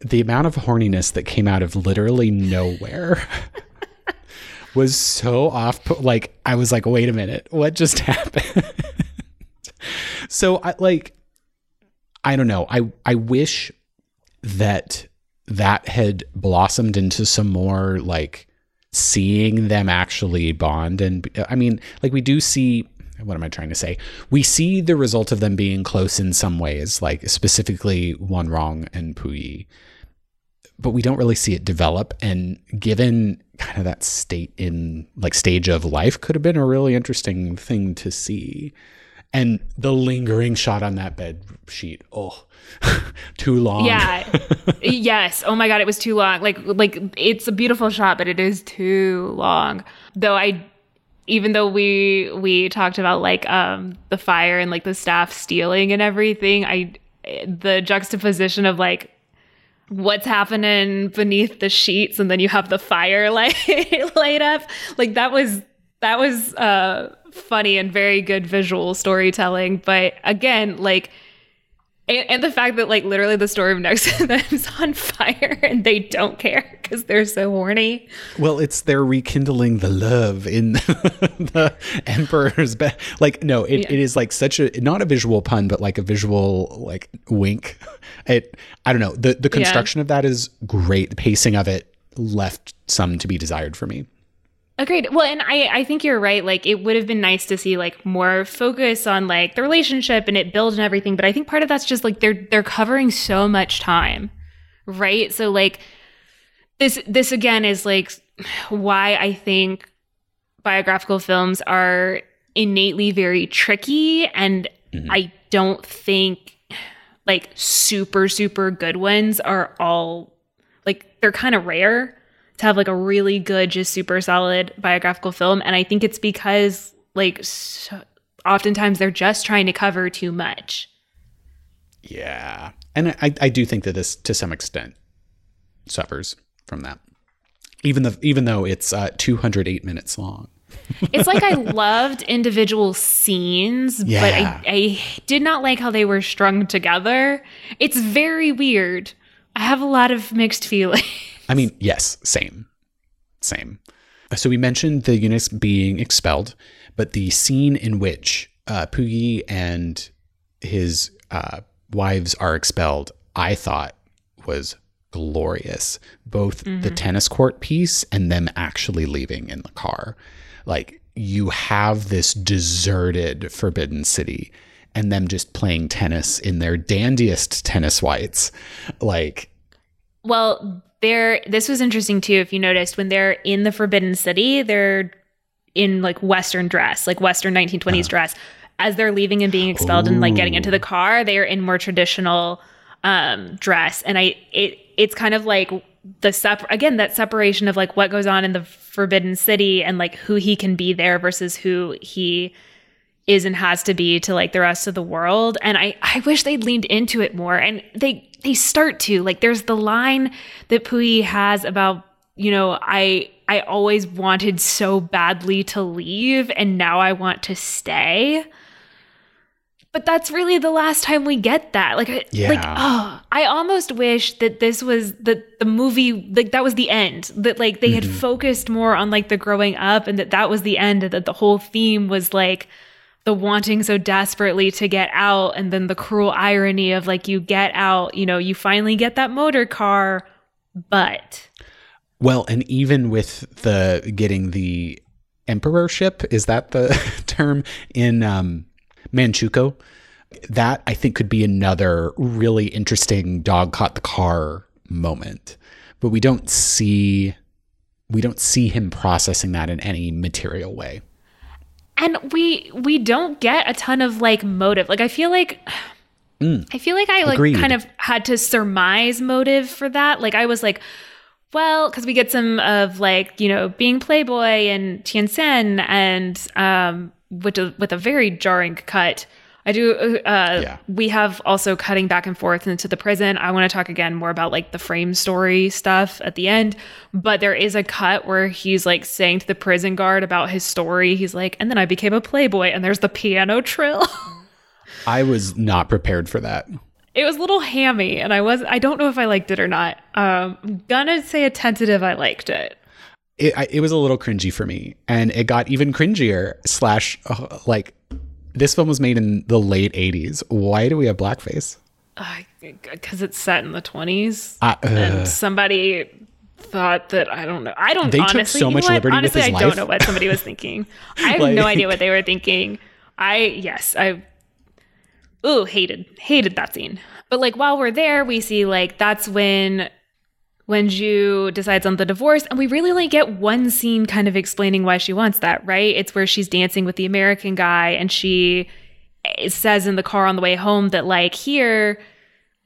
A: the amount of horniness that came out of literally nowhere was so off. Like I was like, wait a minute, what just happened? so I like, I don't know. I I wish that that had blossomed into some more like seeing them actually bond and i mean like we do see what am i trying to say? We see the result of them being close in some ways like specifically Wanrong and puyi. But we don't really see it develop. And given kind of that state in like stage of life could have been a really interesting thing to see and the lingering shot on that bed sheet oh too long.
B: Yeah. Yes. Oh my god it was too long. Like like it's a beautiful shot but it is too long. Though i even though we we talked about like um the fire and like the staff stealing and everything i the juxtaposition of like what's happening beneath the sheets and then you have the fire light light up. Like that was that was uh funny and very good visual storytelling. But again, like, and, and, the fact that like literally the story of next to them is on fire and they don't care because they're so horny.
A: Well, it's they're rekindling the love in the emperor's bed. Like, no, it, yeah. it is like such a not a visual pun, but like a visual like wink. It I don't know the the construction yeah. of that is great. The pacing of it left some to be desired for me.
B: Agreed. Well, and I, I think you're right. Like, it would have been nice to see like more focus on like the relationship and it build and everything. But I think part of that's just like they're they're covering so much time, right? So like this this again is like why I think biographical films are innately very tricky, and mm-hmm. I don't think like super super good ones are all like they're kind of rare to have like a really good, just super solid biographical film. And I think it's because like so, oftentimes they're just trying to cover too much.
A: Yeah. And I, I do think that this to some extent suffers from that. Even though even though it's uh, 208 minutes long.
B: it's like I loved individual scenes, yeah. but I, I did not like how they were strung together. It's very weird. I have a lot of mixed feelings.
A: I mean, yes, same. Same. So we mentioned the eunuchs being expelled, but the scene in which uh, Puyi and his uh, wives are expelled, I thought was glorious. Both mm-hmm. the tennis court piece and them actually leaving in the car. Like, you have this deserted Forbidden City and them just playing tennis in their dandiest tennis whites. Like,
B: well, they're this was interesting too if you noticed when they're in the forbidden city they're in like western dress like western 1920s uh-huh. dress as they're leaving and being expelled Ooh. and like getting into the car they are in more traditional um dress and i it it's kind of like the sep again that separation of like what goes on in the forbidden city and like who he can be there versus who he is and has to be to like the rest of the world and i i wish they'd leaned into it more and they they start to like there's the line that Puyi has about you know I I always wanted so badly to leave and now I want to stay but that's really the last time we get that like yeah. like oh i almost wish that this was that the movie like that was the end that like they mm-hmm. had focused more on like the growing up and that that was the end that the whole theme was like the wanting so desperately to get out and then the cruel irony of like you get out you know you finally get that motor car but
A: well and even with the getting the emperorship is that the term in um that i think could be another really interesting dog caught the car moment. But we don't see we don't see him processing that in any material way
B: and we we don't get a ton of like motive like i feel like mm. i feel like i like Agreed. kind of had to surmise motive for that like i was like well, because we get some of like you know being Playboy and Tianjin and um, with a, with a very jarring cut. I do. Uh,
A: Yeah.
B: We have also cutting back and forth into the prison. I want to talk again more about like the frame story stuff at the end. But there is a cut where he's like saying to the prison guard about his story. He's like, and then I became a playboy, and there's the piano trill.
A: I was not prepared for that.
B: it was a little hammy, and I was. I don't know if I liked it or not. Um, I'm gonna say a tentative. I liked it.
A: It, I, it was a little cringy for me, and it got even cringier. Slash, uh, like, this film was made in the late '80s. Why do we have blackface?
B: because it's set in the 20s
A: Uh,
B: and somebody thought that i don't know i don't
A: They took
B: honestly
A: so
B: you know
A: much
B: what?
A: liberty with
B: honestly
A: his
B: i
A: life.
B: don't know what somebody was thinking i have
A: Like-
B: no idea what they were thinking i yes i ooh hated hated that scene but like while we're there we see like that's when Wenxiu decides on the divorce, and we really only get one scene kind of explaining why she wants that, right? It's where she's dancing with the American guy, and she eh, says in the car on the way home that, like, here,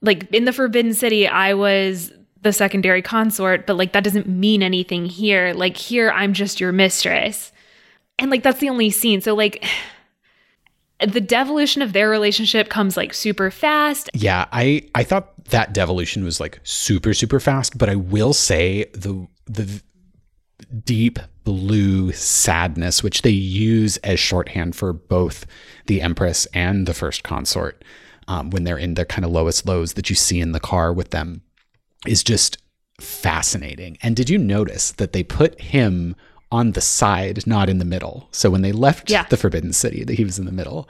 B: like in the Forbidden City, I was the secondary consort, but like that doesn't mean anything here. Like, here, I'm just your mistress. And like, that's the only scene. So, like, the devolution of their relationship comes like super fast.
A: Yeah, I I thought that devolution was like super super fast, but I will say the the deep blue sadness which they use as shorthand for both the empress and the first consort um, when they're in their kind of lowest lows that you see in the car with them is just fascinating. And did you notice that they put him on the side, not in the middle? So when they left
B: Yeah.
A: the Forbidden City, that he was in the middle.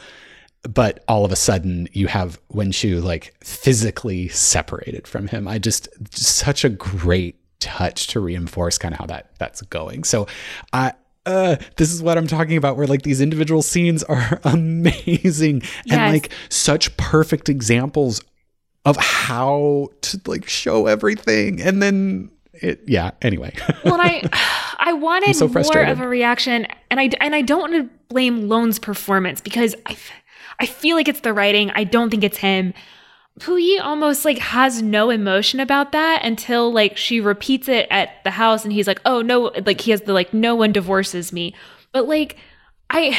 A: But all of a sudden, you have Wenxiu like physically separated from him. I just, just such a great touch to reinforce kind of how that that's going. So, I. Uh, this is what I'm talking about, where like these individual scenes are amazing and like such perfect examples of how to like show everything and then it yeah anyway
B: well, I, I wanted
A: so
B: more of a reaction, and I and I don't want to blame Lone's performance because I, I feel like it's the writing. I don't think it's him. Puyi almost like has no emotion about that until like she repeats it at the house, and he's like, "Oh no!" Like he has the like, "No one divorces me," but like I.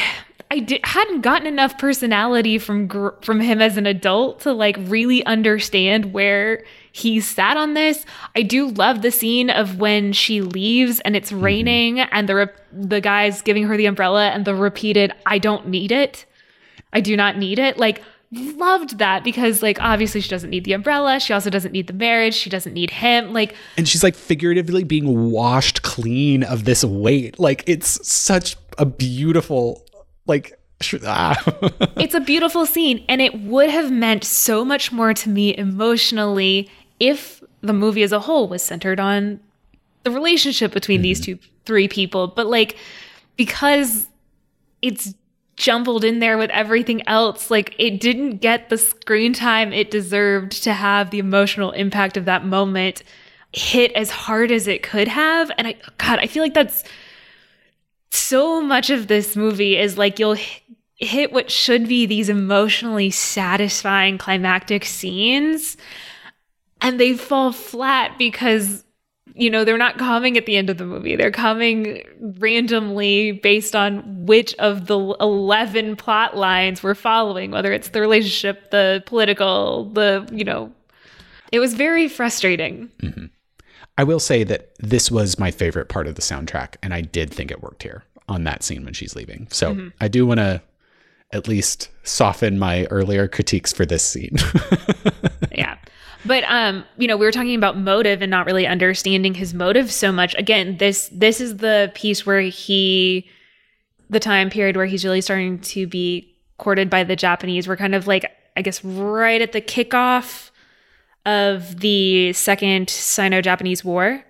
B: I hadn't gotten enough personality from gr- from him as an adult to like really understand where he sat on this. I do love the scene of when she leaves and it's mm-hmm. raining and the re- the guy's giving her the umbrella and the repeated "I don't need it." I do not need it. Like loved that because like obviously she doesn't need the umbrella. She also doesn't need the marriage. She doesn't need him. Like
A: and she's like figuratively being washed clean of this weight like it's such a beautiful like ah.
B: it's a beautiful scene and it would have meant so much more to me emotionally if the movie as a whole was centered on the relationship between these two three people but like because it's jumbled in there with everything else. Like it didn't get the screen time it deserved to have the emotional impact of that moment hit as hard as it could have. And i god i feel like that's so much of this movie is like you'll hit what should be these emotionally satisfying climactic scenes and they fall flat because you know they're not coming at the end of the movie. They're coming randomly based on which of the 11 plot lines we're following whether it's the relationship the political the you know. It was very frustrating. Mm-hmm.
A: I will say that this was my favorite part of the soundtrack and i did think it worked here on that scene when she's leaving. So mm-hmm. i do want to at least soften my earlier critiques for this scene.
B: Yeah but um you know we were talking about motive and not really understanding his motive so much. Again this this is the piece where he the time period where he's really starting to be courted by the japanese we're kind of like i guess right at the kickoff of the second sino-japanese war.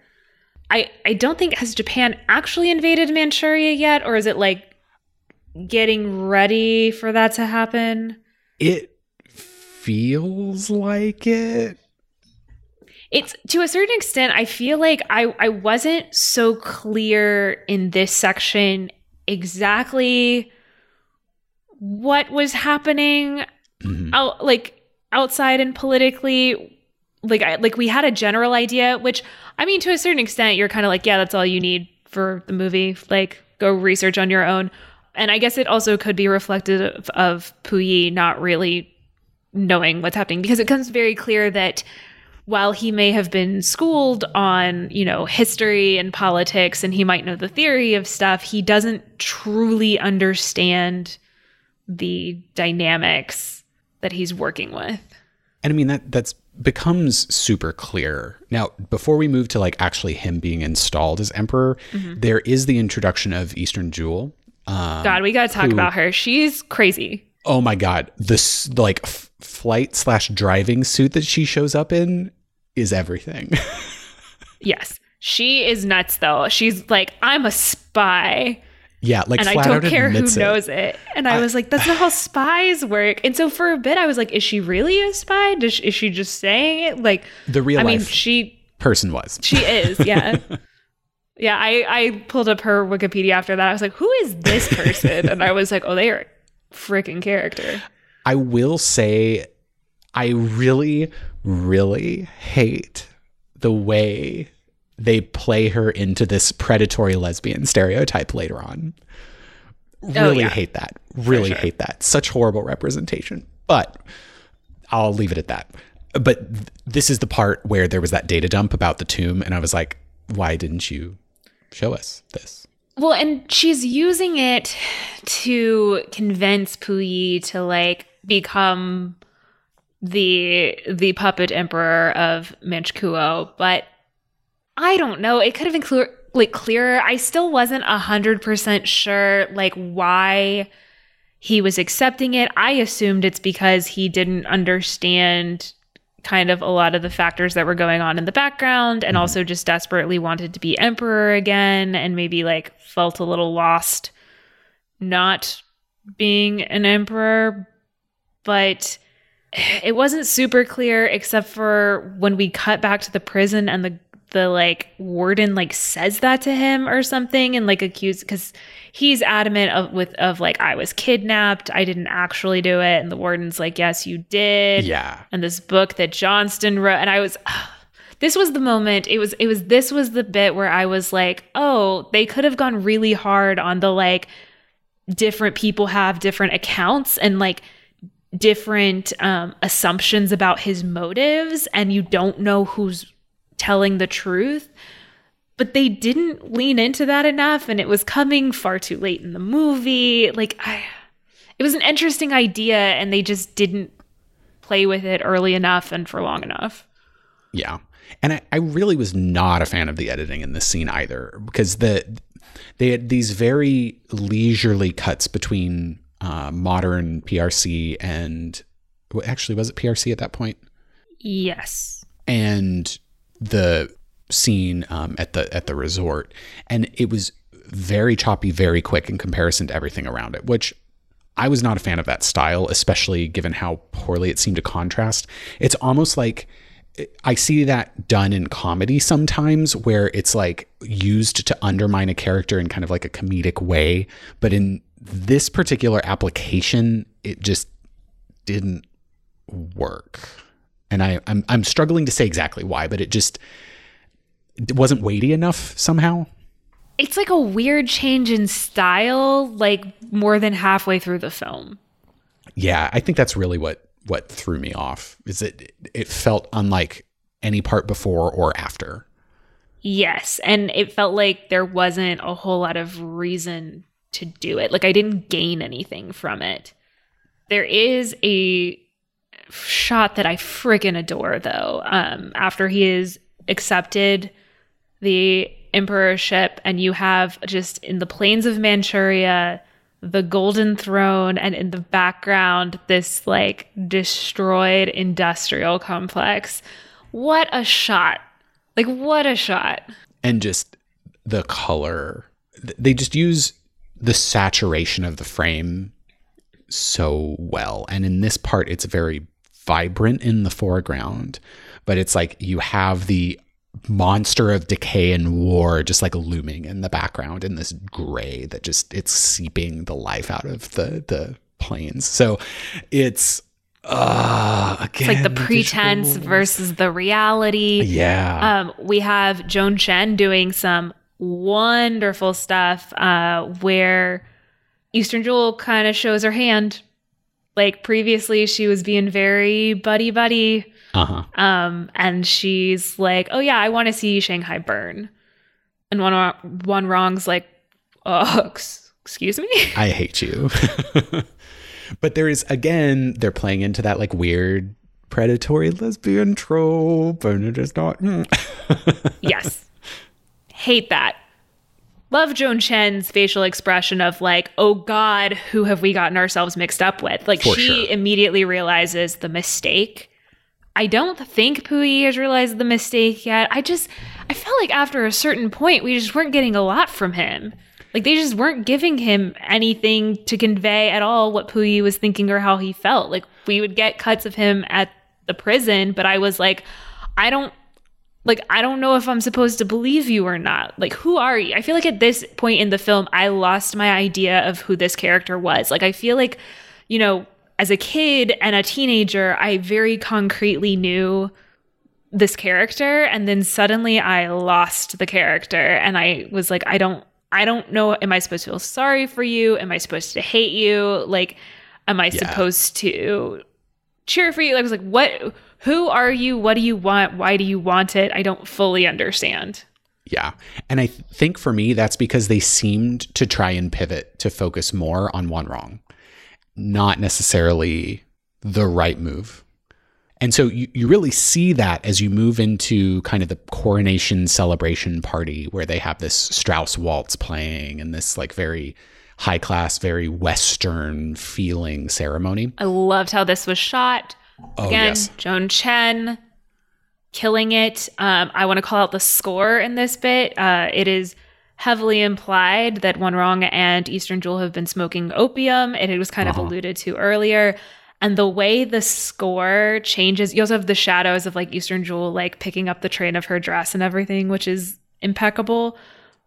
B: I i don't think has japan actually invaded manchuria yet or is it like getting ready for that to happen?
A: It feels like it
B: it's to a certain extent i feel like i i wasn't so clear in this section exactly what was happening
A: Mhm.
B: out like outside and politically like I, like we had a general idea, which I mean to a certain extent, you're kind of like, yeah, that's all you need for the movie. Like go research on your own. And I guess it also could be reflective of, of Puyi not really knowing what's happening because it becomes very clear that while he may have been schooled on, you know, history and politics and he might know the theory of stuff, he doesn't truly understand the dynamics that he's working with.
A: And I mean that that's becomes super clear. Now, before we move to like actually him being installed as emperor, mm-hmm. there is the introduction of Eastern Jewel.
B: Um, God, we got to talk who, about her. She's crazy.
A: Oh my god, this like f- flight slash driving suit that she shows up in is everything.
B: yes, she is nuts though. She's like, I'm a spy.
A: Yeah, like
B: and I don't care who it. knows it. And I, I, was like, that's not how spies work. And so for a bit, I was like, is she really a spy? Does is she just saying it? Like
A: the real I
B: mean, she
A: person was.
B: She is, yeah. yeah, I I pulled up her Wikipedia after that. I was like, who is this person? and I was like, oh, they are freaking character.
A: I will say, I really, really hate the way they play her into this predatory lesbian stereotype later on. Oh, really oh, yeah. hate that. Really sure. hate that. Such horrible representation. But I'll leave it at that. But th- this is the part where there was that data dump about the tomb, and I was like, why didn't you show us this?
B: Well, and she's using it to convince Puyi to like become the the puppet emperor of Manchukuo, but I don't know. It could have been clear, like clearer. I still wasn't a hundred percent sure, like why he was accepting it. I assumed it's because he didn't understand kind of a lot of the factors that were going on in the background and mm-hmm. also just desperately wanted to be emperor again and maybe like felt a little lost not being an emperor but it wasn't super clear except for when we cut back to the prison and the the like warden like says that to him or something and like accused because he's adamant of with of like I was kidnapped, I didn't actually do it, and the warden's like, yes, you did.
A: Yeah.
B: And this book that Johnston wrote, and I was. this was the moment it was it was this was the bit where i was like oh they could have gone really hard on the like different people have different accounts and like different um assumptions about his motives and you don't know who's telling the truth. But they didn't lean into that enough, and it was coming far too late in the movie. Like, I, it was an interesting idea, and they just didn't play with it early enough and for long enough.
A: Yeah. And I, I really was not a fan of the editing in this scene either, because the they had these very leisurely cuts between uh, modern PRC and well, actually was it PRC at that point?
B: Yes.
A: And the scene um, at the at the resort, and it was very choppy, very quick in comparison to everything around it, which I was not a fan of that style, especially given how poorly it seemed to contrast. It's almost like I see that done in comedy sometimes where it's like used to undermine a character in kind of like a comedic way. But in this particular application, it just didn't work and I, I'm I'm struggling to say exactly why, but it just it wasn't weighty enough somehow.
B: It's like a weird change in style, like more than halfway through the film.
A: Yeah, I think that's really what what threw me off. Is it it felt unlike any part before or after.
B: Yes, and it felt like there wasn't a whole lot of reason to do it. Like I didn't gain anything from it. There is a shot that I friggin' adore, though. Um, after he is accepted the emperorship, and you have just in the plains of Manchuria the golden throne, and in the background this like destroyed industrial complex. What a shot! Like what a shot!
A: And just the color. They just use the saturation of the frame so well. And in this part, it's very vibrant in the foreground, but it's like you have the monster of decay and war just like looming in the background in this gray that just it's seeping the life out of the the plains. So it's Uh, again,
B: It's like the
A: the
B: pretense
A: visuals.
B: versus the reality.
A: Yeah.
B: Um, we have Joan Chen doing some wonderful stuff uh, where Eastern Jewel kind of shows her hand. Like previously, she was being very buddy buddy,
A: Uh huh.
B: um, and she's like, "Oh yeah, I want to see Shanghai burn," and one Wanrong's like, "Oh, excuse me."
A: I hate you. but there is again, they're playing into that like weird predatory lesbian trope, and it is not. mm.
B: yes. Hate that. Love Joan Chen's facial expression of like, oh God, who have we gotten ourselves mixed up with? Like
A: For
B: she
A: sure.
B: immediately realizes the mistake. I don't think Puyi has realized the mistake yet. I just I felt like after a certain point we just weren't getting a lot from him. Like they just weren't giving him anything to convey at all what Puyi was thinking or how he felt. Like we would get cuts of him at the prison, but I was like, I don't like I don't know if I'm supposed to believe you or not. Like who are you? I feel like at this point in the film I lost my idea of who this character was. Like I feel like, you know, as a kid and a teenager, I very concretely knew this character and then suddenly I lost the character and I was like I don't I don't know am I supposed to feel sorry for you? Am I supposed to hate you? Like am I
A: Yeah.
B: supposed to cheer for you? Like, I was like what who are you? What do you want? Why do you want it? I don't fully understand.
A: Yeah. And I th- think for me, that's because they seemed to try and pivot to focus more on Wanrong, not necessarily the right move. And so you, you really see that as you move into kind of the coronation celebration party where they have this Strauss waltz playing and this like very high class, very Western feeling ceremony.
B: I loved how this was shot.
A: Oh,
B: Again,
A: yes.
B: Joan Chen killing it. Um, I want to call out the score in this bit. Uh, it is heavily implied that Wanrong and Eastern Jewel have been smoking opium, and it was kind
A: Uh-huh.
B: of alluded to earlier. And the way the score changes, you also have the shadows of like Eastern Jewel like picking up the train of her dress and everything, which is impeccable.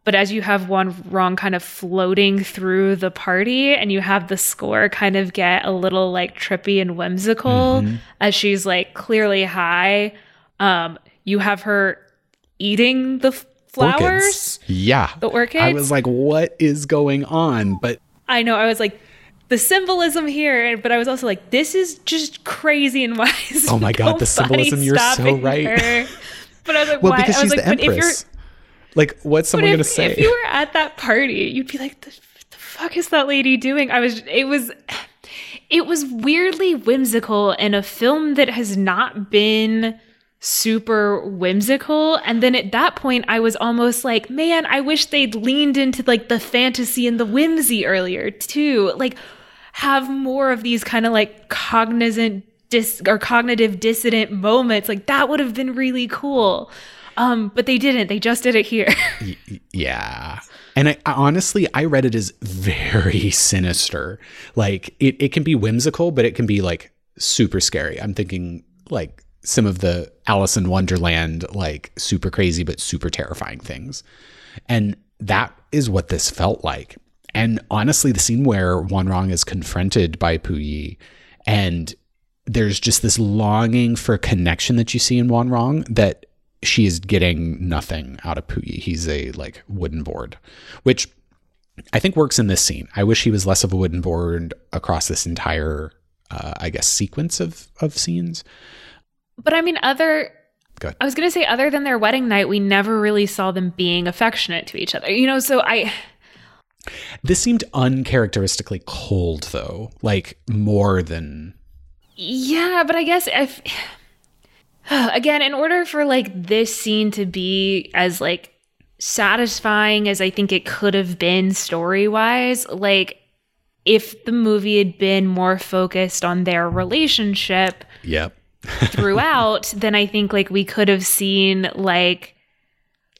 B: But as you have one wrong kind of floating through the party, and you have the score kind of get a little like trippy and whimsical
A: Mm-hmm.
B: as she's like clearly high. Um, you have her eating the flowers,
A: Orchids. Yeah.
B: the orchids.
A: I was like, what is going on? But
B: I know. I was like, the symbolism here, but I was also like, this is just crazy and why is
A: Oh my God, the symbolism, you're so right.
B: her? But I was like,
A: well,
B: why?
A: because
B: I was
A: she's
B: like,
A: the
B: but if you're.
A: Like, what's someone going to say?
B: if you were at that party, you'd be like, the, the fuck is that lady doing? I was, it was, it was weirdly whimsical in a film that has not been super whimsical. And then at that point, I was almost like, man, I wish they'd leaned into like the fantasy and the whimsy earlier too. Like, have more of these kind of like cognizant dis or cognitive dissident moments. Like, that would have been really cool. Um, but they didn't. They just did it here.
A: Yeah. And I, I honestly, I read it as very sinister. Like it, it can be whimsical, but it can be like super scary. I'm thinking like some of the Alice in Wonderland, like super crazy, but super terrifying things. And that is what this felt like. And honestly, the scene where Wanrong is confronted by Puyi and there's just this longing for connection that you see in Wanrong that she is getting nothing out of Puyi. He's a like wooden board, which I think works in this scene. I wish he was less of a wooden board across this entire, uh, I guess, sequence of of scenes.
B: But I mean, other. I was gonna say, other than their wedding night, we never really saw them being affectionate to each other. You know, so I.
A: This seemed uncharacteristically cold, though, like more than
B: Yeah, but I guess if. Again, in order for like this scene to be as like satisfying as I think it could have been story wise, like if the movie had been more focused on their relationship,
A: yep.
B: throughout, then I think like we could have seen like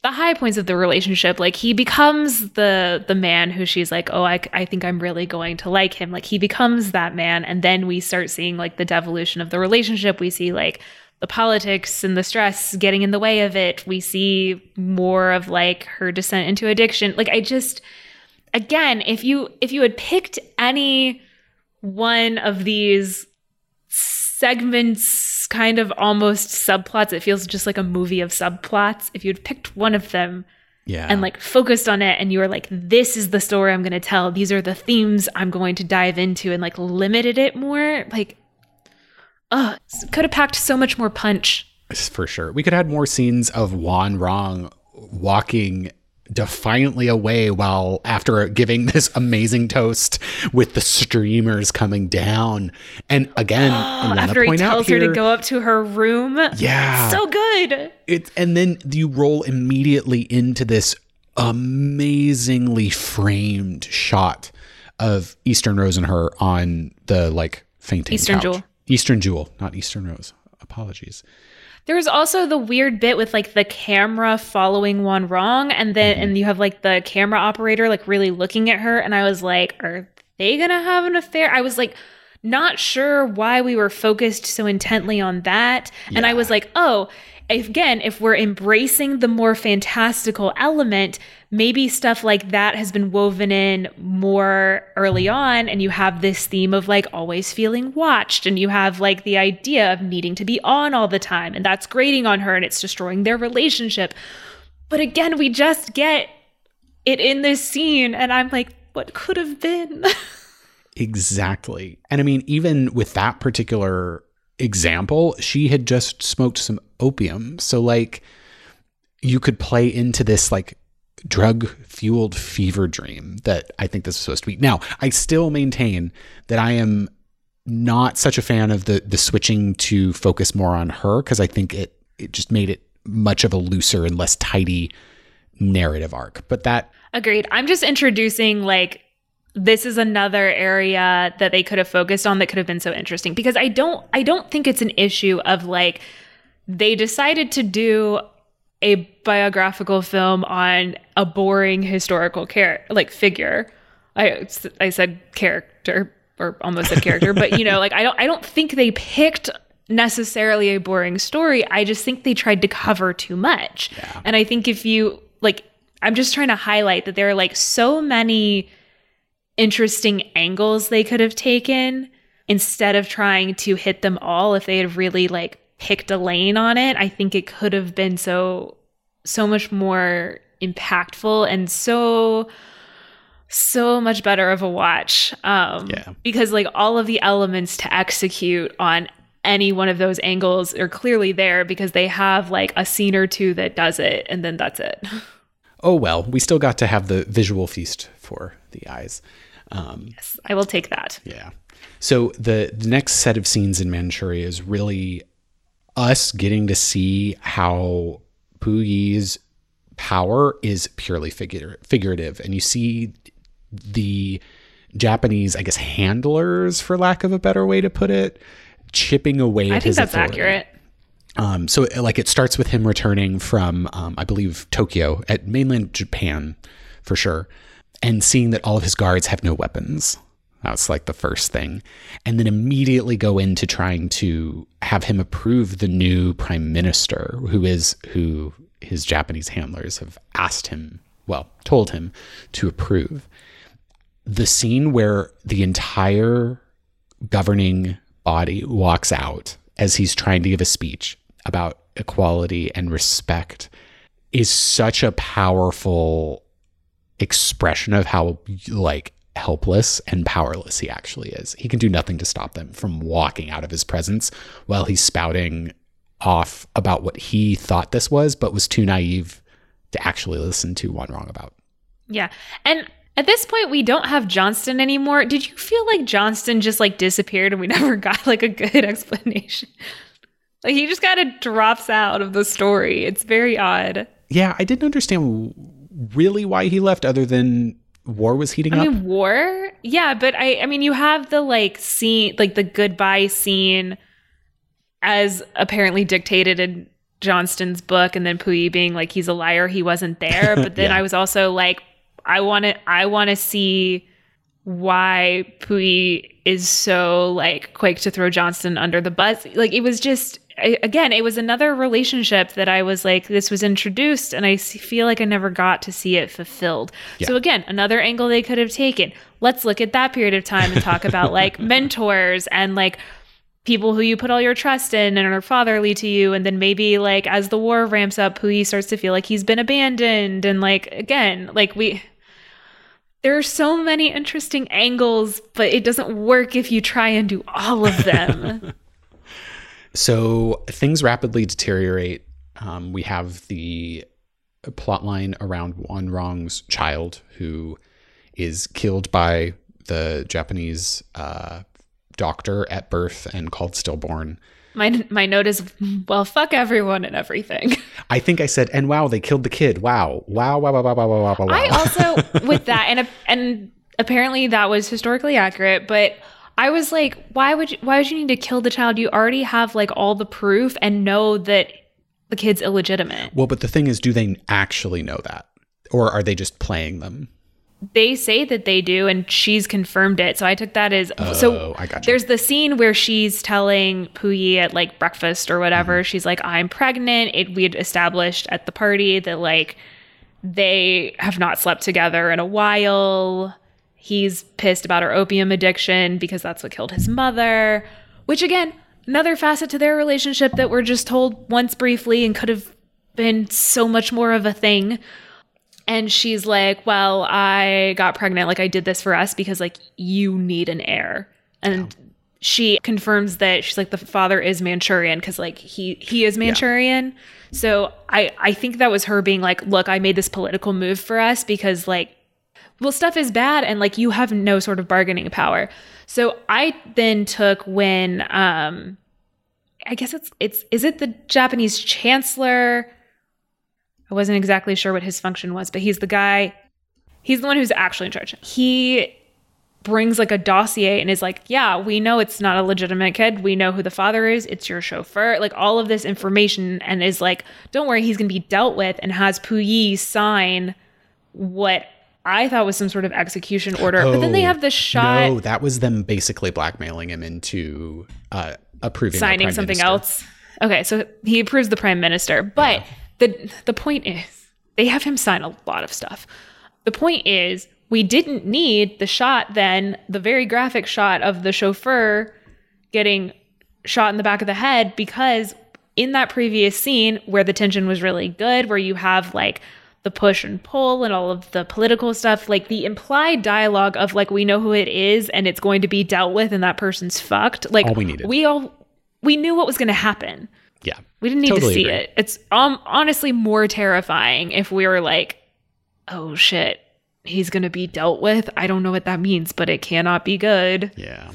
B: the high points of the relationship. Like he becomes the the man who she's like, oh, I, I think I'm really going to like him. Like he becomes that man, and then we start seeing like the devolution of the relationship. We see like the politics and the stress getting in the way of it. We see more of like her descent into addiction. Like I just again, if you if you had picked any one of these segments, kind of almost subplots. It feels just like a movie of subplots. If you'd picked one of them
A: Yeah.
B: and like focused on it and you were like, this is the story I'm going to tell, these are the themes I'm going to dive into, and like limited it more, like, uh, could have packed so much more punch.
A: for sure. We could have had more scenes of Wanrong walking defiantly away while after giving this amazing toast with the streamers coming down. And again, I want to
B: After he tells her to go up to her room.
A: yeah,
B: So good.
A: it, and then you roll immediately into this amazingly framed shot of Eastern Rose and her on the like fainting
B: Eastern
A: couch.
B: Jewel.
A: Eastern Jewel, not Eastern Rose. Apologies.
B: There was also the weird bit with like the camera following Wanrong, and then mm-hmm. and you have like the camera operator like really looking at her, and I was like, are they gonna have an affair? I was like, not sure why we were focused so intently on that, and I was like, oh. If, again, if we're embracing the more fantastical element, maybe stuff like that has been woven in more early on, and you have this theme of like always feeling watched, and you have like the idea of needing to be on all the time, and that's grating on her and it's destroying their relationship. But again, we just get it in this scene, and I'm like, what could have been?
A: Exactly. And I mean, even with that particular example, she had just smoked some opium. So, like, you could play into this, like, drug fueled fever dream that I think this is supposed to be. Now, I still maintain that I am not such a fan of the the switching to focus more on her because I think it it just made it much of a looser and less tidy narrative arc. But that
B: Agreed. I'm just introducing like this is another area that they could have focused on that could have been so interesting because I don't I don't think it's an issue of like they decided to do a biographical film on a boring historical character like figure. I I said character or almost said character, but you know, like I don't I don't think they picked necessarily a boring story. I just think they tried to cover too much. And I think if you like I'm just trying to highlight that there are like so many interesting angles they could have taken instead of trying to hit them all if they had really like picked a lane on it. I think it could have been so so much more impactful and so so much better of a watch. Um
A: Yeah.
B: because like all of the elements to execute on any one of those angles are clearly there because they have like a scene or two that does it and then that's it.
A: oh well, we still got to have the visual feast for the eyes. Um, yes,
B: I will take that.
A: Yeah. So the, the next set of scenes in Manchuria is really us getting to see how Puyi's power is purely figure, figurative. And you see the Japanese, I guess, handlers, for lack of a better way to put it, chipping away
B: I
A: at
B: think
A: his
B: that's
A: authority.
B: accurate.
A: Um, so like it starts with him returning from, um, I believe Tokyo at mainland Japan for sure, and seeing that all of his guards have no weapons. That's like the first thing. And then immediately go into trying to have him approve the new prime minister, who is who his Japanese handlers have asked him, well, told him to approve. The scene where the entire governing body walks out as he's trying to give a speech about equality and respect is such a powerful expression of how like helpless and powerless he actually is. He can do nothing to stop them from walking out of his presence while he's spouting off about what he thought this was, but was too naive to actually listen to Wanrong about.
B: Yeah. And at this point we don't have Johnston anymore. Did you feel like Johnston just like disappeared and we never got like a good explanation? Like he just kind of drops out of the story. It's very odd.
A: Yeah, I didn't understand really why he left other than war was heating
B: I
A: up.
B: mean, war? Yeah, but I I mean you have the like scene like the goodbye scene as apparently dictated in Johnston's book and then Puyi being like he's a liar, he wasn't there. But then
A: Yeah.
B: I was also like, I wanna I wanna see why Puyi is so like quick to throw Johnston under the bus. Like it was just I, again, it was another relationship that I was like, this was introduced, and I feel like I never got to see it fulfilled. So again, another angle they could have taken. Let's look at that period of time and talk about like mentors and like people who you put all your trust in and are fatherly to you and then maybe like as the war ramps up Puyi starts to feel like he's been abandoned and like again like we there are so many interesting angles but it doesn't work if you try and do all of them
A: so things rapidly deteriorate um, we have the plotline around Wanrong's child who is killed by the Japanese uh, doctor at birth and called stillborn.
B: My my note is well, fuck everyone and everything.
A: I think I said, and wow, they killed the kid. Wow, wow, wow, wow, wow, wow, wow, wow. Wow.
B: I also with that, and and apparently that was historically accurate, but I was like, why would you, why would you need to kill the child? You already have like all the proof and know that the kid's illegitimate.
A: Well, but the thing is, do they actually know that, or are they just playing them?
B: they say that they do and she's confirmed it so i took that as
A: oh,
B: so
A: I got you.
B: there's the scene where she's telling puyi at like breakfast or whatever mm-hmm. she's like i'm pregnant it we had established at the party that like they have not slept together in a while he's pissed about her opium addiction because that's what killed his mother which again another facet to their relationship that we're just told once briefly and could have been so much more of a thing and she's like, Well, I got pregnant. Like, I did this for us because, like, you need an heir. And yeah. she confirms that she's like, the father is Manchurian because, like, he, he is Manchurian. Yeah. So I, I think that was her being like, Look, I made this political move for us because, like, well, stuff is bad and, like, you have no sort of bargaining power. So I then took when, um, I guess it's, it's, is it the Japanese chancellor? I wasn't exactly sure what his function was, but he's the guy, he's the one who's actually in charge. He brings like a dossier and is like, yeah, we know it's not a legitimate kid. We know who the father is. It's your chauffeur. Like all of this information and is like, don't worry, he's going to be dealt with and has Puyi sign what I thought was some sort of execution order. Oh, but then they have the shot.
A: No, that was them basically blackmailing him into uh, approving
B: signing something minister. else. Okay, so he approves the prime minister, but. Yeah the the point is they have him sign a lot of stuff. The point is we didn't need the shot then, the very graphic shot of the chauffeur getting shot in the back of the head because in that previous scene where the tension was really good, where you have like the push and pull and all of the political stuff, like the implied dialogue of like we know who it is and it's going to be dealt with and that person's fucked. Like
A: all we needed.
B: We all we knew what was going to happen.
A: Yeah.
B: We didn't need totally to see agree. it. It's um, honestly more terrifying if we were like, oh shit, he's going to be dealt with. I don't know what that means, but it cannot be good.
A: Yeah.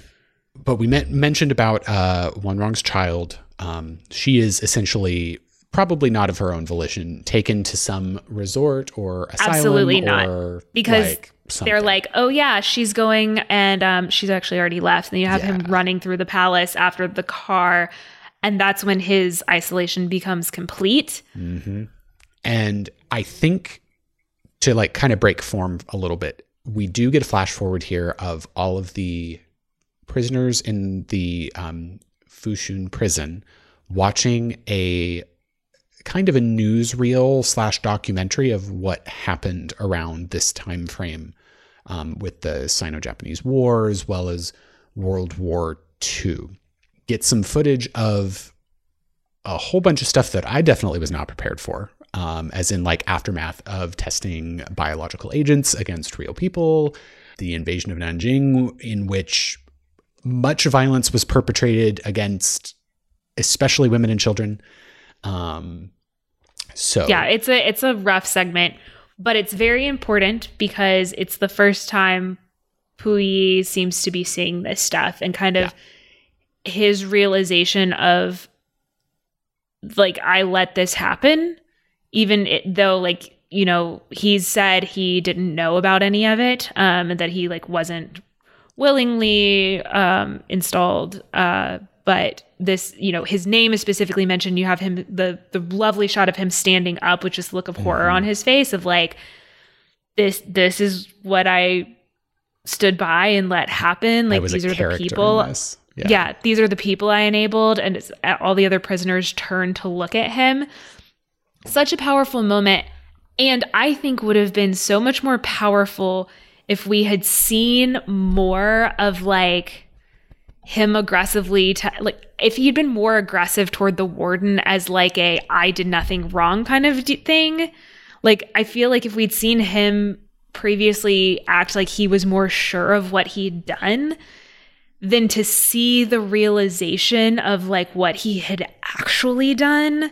A: But we met, mentioned about uh, Wanrong's child. Um, she is essentially probably not of her own volition taken to some resort or asylum
B: absolutely
A: not
B: because like they're like oh yeah she's going and um, she's actually already left and you have yeah. him running through the palace after the car and that's when his isolation becomes complete.
A: Mm-hmm. And I think to like kind of break form a little bit, we do get a flash forward here of all of the prisoners in the um, Fushun prison watching a kind of a newsreel slash documentary of what happened around this time frame um, with the Sino-Japanese War as well as World War II get some footage of a whole bunch of stuff that I definitely was not prepared for. Um, as in like aftermath of testing biological agents against real people, the invasion of Nanjing, in which much violence was perpetrated against especially women and children. Um, so
B: yeah, it's a it's a rough segment, but it's very important because it's the first time Puyi seems to be seeing this stuff and kind of yeah. his realization of like I let this happen even it, though like you know he's said he didn't know about any of it um and that he like wasn't willingly um installed uh but this you know his name is specifically mentioned you have him the the lovely shot of him standing up with just look of horror mm-hmm. on his face of like this this is what i stood by and let happen like these are the people yeah. yeah, these are the people I enabled, and all the other prisoners turn to look at him. Such a powerful moment. And I think would have been so much more powerful if we had seen more of like him aggressively to like if he'd been more aggressive toward the warden as like a I did nothing wrong kind of d- thing. Like I feel like if we'd seen him previously act like he was more sure of what he'd done than to see the realization of like what he had actually done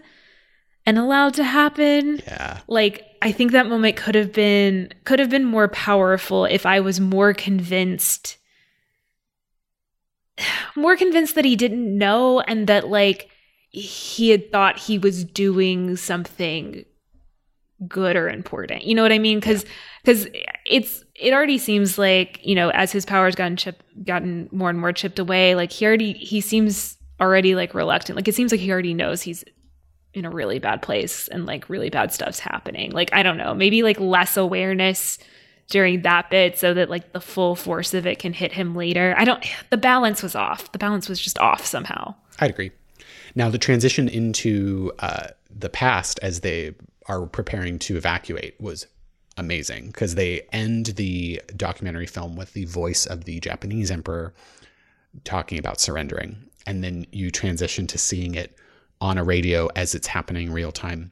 B: and allowed to happen.
A: Yeah.
B: Like I think that moment could have been could have been more powerful if I was more convinced more convinced that he didn't know and that like he had thought he was doing something good or important. You know what I mean? Cuz cuz it's it already seems like, you know, as his powers gotten chip gotten more and more chipped away, like he already he seems already like reluctant. Like it seems like he already knows he's in a really bad place and like really bad stuff's happening. Like I don't know, maybe like less awareness during that bit so that like the full force of it can hit him later. I don't the balance was off. The balance was just off somehow.
A: I'd agree. Now the transition into uh, the past as they are preparing to evacuate was amazing because they end the documentary film with the voice of the Japanese emperor talking about surrendering, and then you transition to seeing it on a radio as it's happening real time.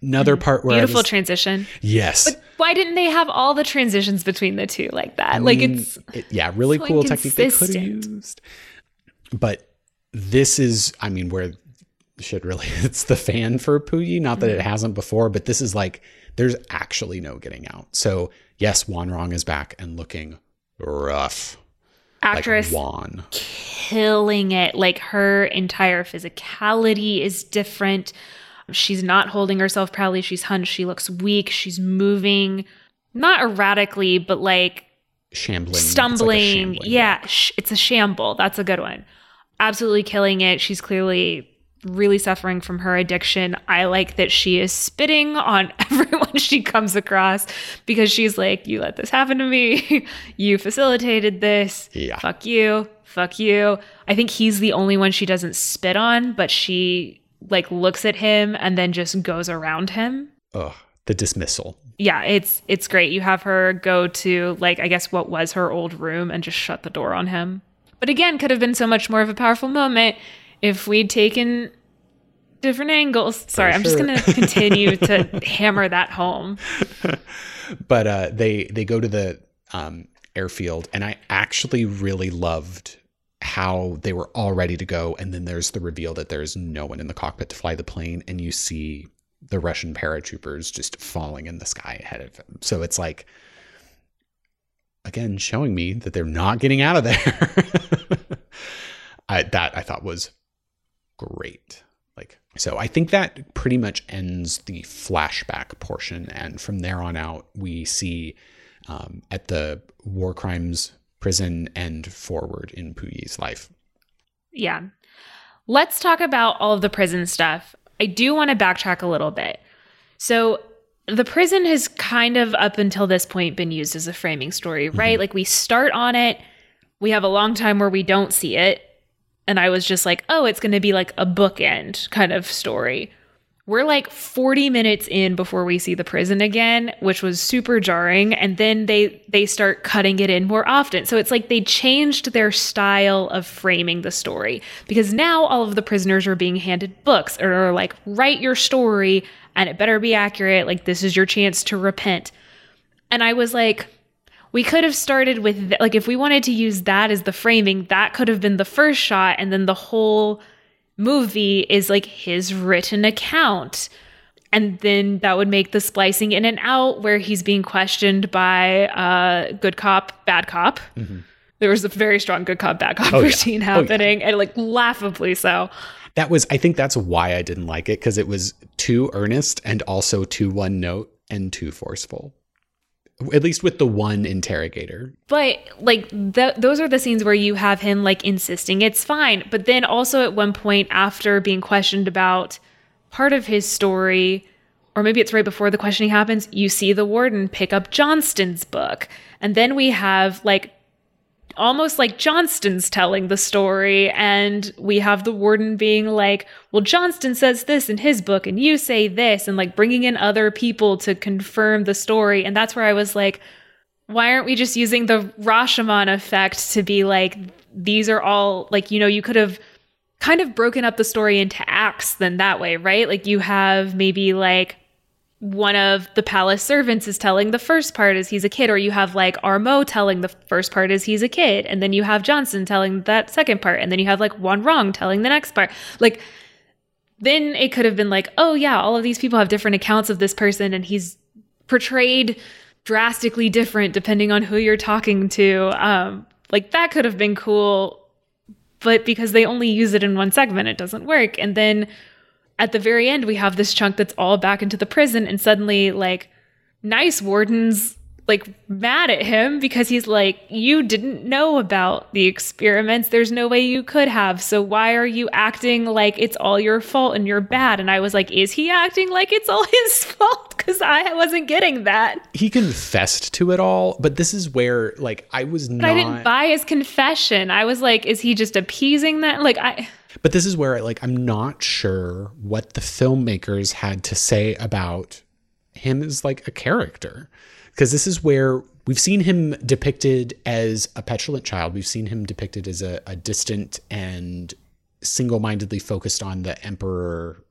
A: Another part where I
B: Beautiful
A: was-
B: transition.
A: yes, But
B: Why didn't they have all the transitions between the two like that? like
A: mean,
B: it's
A: it- yeah, really
B: so
A: cool technique they could have used. But this is, I mean, where shit really hits the fan for Puyi. Not
B: Mm.
A: that it hasn't before, but this is like there's actually no getting out. So yes, Wanrong is back and looking rough,
B: actress
A: like Wan.
B: killing it. Like her entire physicality is different. She's not holding herself proudly. She's hunched. She looks weak. She's moving, not erratically, but like
A: Shambling, It's like
B: stumbling.
A: shambling
B: yeah, sh- it's a shamble. That's a good one. Absolutely killing it. She's clearly really suffering from her addiction. I like that she is spitting on everyone she comes across because she's like, You let this happen to me. you facilitated this.
A: Yeah.
B: Fuck you. Fuck you. I think he's the only one she doesn't spit on, but she like looks at him and then just goes around him
A: Ugh, the dismissal.
B: yeah, it's it's great. You have her go to like I guess what was her old room and just shut the door on him. But again, could have been so much more of a powerful moment if we'd taken different angles. Sorry, I'm just going to continue to hammer that home.
A: but uh, they they go to the um, airfield, and I actually really loved how they were all ready to go, and then there's the reveal that there's no one in the cockpit to fly the plane, and you see the Russian paratroopers just falling in the sky ahead of them. So it's like again showing me that they're not getting out of there. I, that I thought was great. Like so I think that pretty much ends the flashback portion and from there on out we see um, at the war crimes prison and forward in Puyi's life.
B: Yeah. Let's talk about all of the prison stuff. I do want to backtrack a little bit. So, the prison has kind of up until this point been used as a framing story, mm-hmm. right? Like we start on it, we have a long time where we don't see it, and I was just like, "Oh, it's going to be like a bookend kind of story." We're like 40 minutes in before we see the prison again, which was super jarring, and then they they start cutting it in more often. So it's like they changed their style of framing the story because now all of the prisoners are being handed books or are like write your story and it better be accurate, like this is your chance to repent. And I was like we could have started with th- like if we wanted to use that as the framing, that could have been the first shot and then the whole movie is like his written account. And then that would make the splicing in and out where he's being questioned by uh, good cop, bad cop. There was a very strong good cop, bad cop
A: Mm-hmm. Oh, yeah.
B: routine
A: Oh, yeah.
B: happening, and like laughably so.
A: That was I think that's why I didn't like it because it was too earnest and also too one note and too forceful. At least with the one interrogator.
B: But like th- those are the scenes where you have him like insisting it's fine. But then also at one point after being questioned about part of his story, or maybe it's right before the questioning happens, you see the warden pick up Johnston's book. And then we have like almost like Johnston's telling the story, and we have the warden being like, Well, Johnston says this in his book, and you say this, and like bringing in other people to confirm the story. And that's where I was like, Why aren't we just using the Rashomon effect to be like, these are all like, you know, you could have kind of broken up the story into acts then that way, right? Like you have maybe like one of the palace servants is telling the first part as he's a kid, or you have like Armo telling the first part as he's a kid, and then you have Johnston telling that second part, and then you have like Wanrong telling the next part. Like, then it could have been like, oh yeah, all of these people have different accounts of this person, and he's portrayed drastically different depending on who you're talking to. Um, like that could have been cool, but because they only use it in one segment, it doesn't work. And then at the very end, we have this chunk that's all back into the prison, and suddenly, like, nice wardens like mad at him because he's like, You didn't know about the experiments. There's no way you could have. So why are you acting like it's all your fault and you're bad? And I was like, Is he acting like it's all his fault? Because I wasn't getting that.
A: He confessed to it all, but this is where like I was
B: But
A: not
B: I didn't buy his confession. I was like, Is he just appeasing that? Like, I.
A: But this is where like I'm not sure what the filmmakers had to say about him as like a character. Because this is where we've seen him depicted as a petulant child. We've seen him depicted as a, a distant and single-mindedly focused on the emperor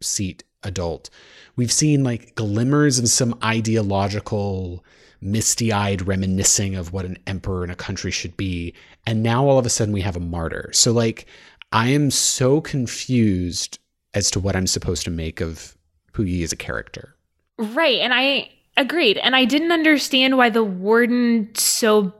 A: seat adult. We've seen like glimmers of some ideological misty-eyed reminiscing of what an emperor in a country should be. And now all of a sudden we have a martyr. So like I am so confused as to what I'm supposed to make of Puyi as a character.
B: Right. And I agreed. And I didn't understand why the warden so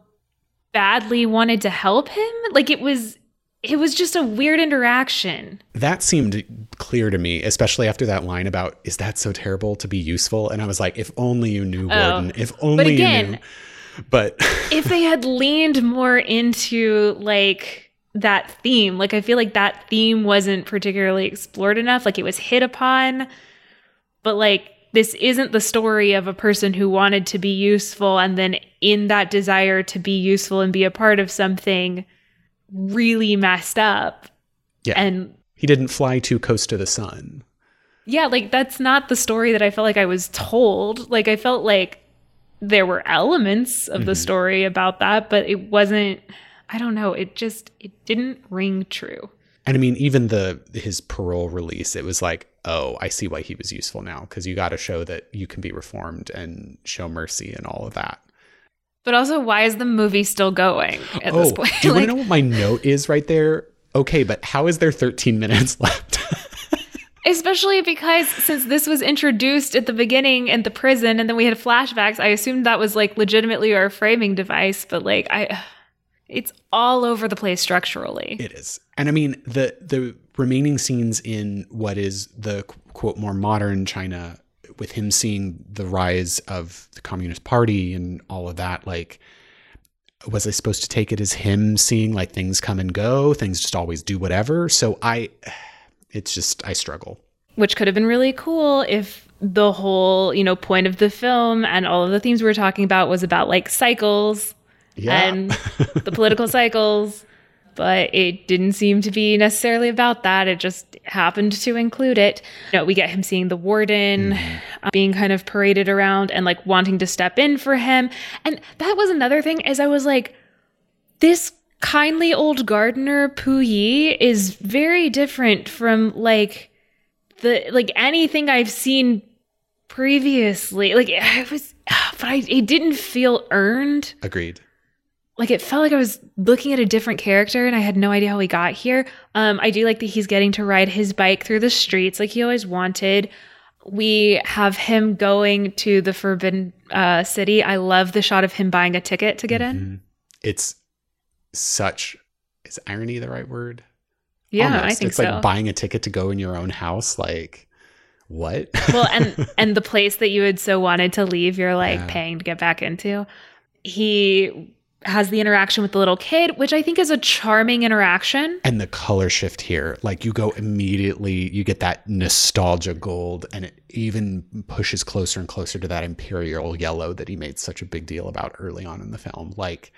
B: badly wanted to help him. Like it was it was just a weird interaction.
A: That seemed clear to me, especially after that line about is that so terrible to be useful? And I was like, if only you knew, oh, Warden. If only
B: But again,
A: you knew. But
B: if they had leaned more into like that theme, like I feel like that theme wasn't particularly explored enough. Like it was hit upon, but like this isn't the story of a person who wanted to be useful and then in that desire to be useful and be a part of something really messed up.
A: yeah,
B: And
A: he didn't fly too close to the sun.
B: yeah, like that's not the story that I felt like I was told. Like I felt like there were elements of the mm-hmm. story about that, but it wasn't I don't know, it just it didn't ring true.
A: And I mean, even the his parole release, it was like, oh, I see why he was useful now because you got to show that you can be reformed and show mercy and all of that.
B: But also why is the movie still going at this oh, point?
A: Oh, do you want to know what my note is right there? Okay, but how is there 13 minutes left?
B: especially because since this was introduced at the beginning in the prison and then we had flashbacks, I assumed that was like legitimately our framing device, but like I it's all over the place structurally.
A: it is, and I mean the the remaining scenes in what is the quote more modern China, with him seeing the rise of the Communist Party and all of that, like. Was I supposed to take it as him seeing like things come and go, things just always do whatever? So I, it's just I struggle.
B: which could have been really cool if the whole you know point of the film and all of the themes we were talking about was about like cycles
A: Yeah.
B: and the political cycles but it didn't seem to be necessarily about that it just happened to include it you know, we get him seeing the warden uh, being kind of paraded around and like wanting to step in for him and that was another thing as i was like this kindly old gardener Puyi is very different from like the like anything I've seen previously. Like it was, but I it didn't feel earned.
A: Agreed.
B: Like it felt like I was looking at a different character, and I had no idea how he got here. Um, I do like that he's getting to ride his bike through the streets like he always wanted. We have him going to the Forbidden uh, City. I love the shot of him buying a ticket to get in.
A: Mhm. It's such is irony the right word?
B: Yeah, I think
A: it's
B: so.
A: like buying a ticket to go in your own house. Like what?
B: well and and the place that you had so wanted to leave you're like
A: Yeah.
B: paying to get back into he has the interaction with the little kid which i think is a charming interaction
A: and the color shift here, like you go immediately, you get that nostalgia gold, and it even pushes closer and closer to that imperial yellow that he made such a big deal about early on in the film. Like,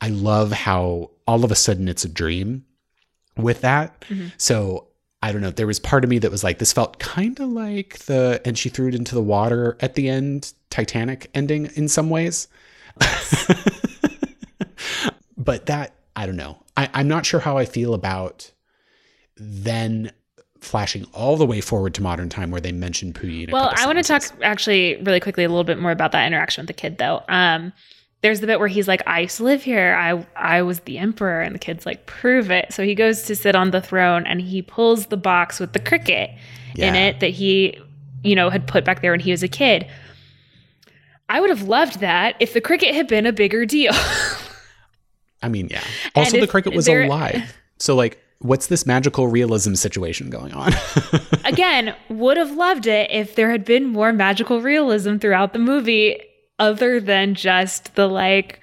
A: I love how all of a sudden it's a dream with that.
B: Mm-hmm.
A: So I don't know. There was part of me that was like, this felt kind of like the, and she threw it into the water at the end, Titanic ending in some ways. but that I don't know. I, I'm not sure how I feel about then flashing all the way forward to modern time where they mention Puyi.
B: well, I want to talk actually really quickly a little bit more about that interaction with the kid, though. Um, there's the bit where he's like, "I used to live here. I I was the emperor," and the kid's like, "Prove it." So he goes to sit on the throne, and he pulls the box with the cricket yeah. in it that he, you know, had put back there when he was a kid. I would have loved that if the cricket had been a bigger deal.
A: I mean, yeah. Also, the cricket was alive. So, like, what's this magical realism situation going on?
B: Again, would have loved it if there had been more magical realism throughout the movie other than just the like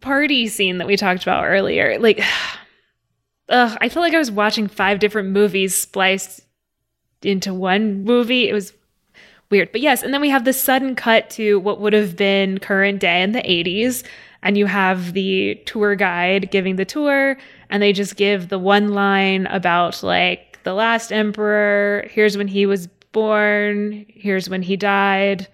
B: party scene that we talked about earlier. Like ugh, I felt like I was watching five different movies spliced into one movie. It was weird. But yes, and then we have the sudden cut to what would have been current day in the 80s and you have the tour guide giving the tour and they just give the one line about like the last emperor here's when he was born here's when he died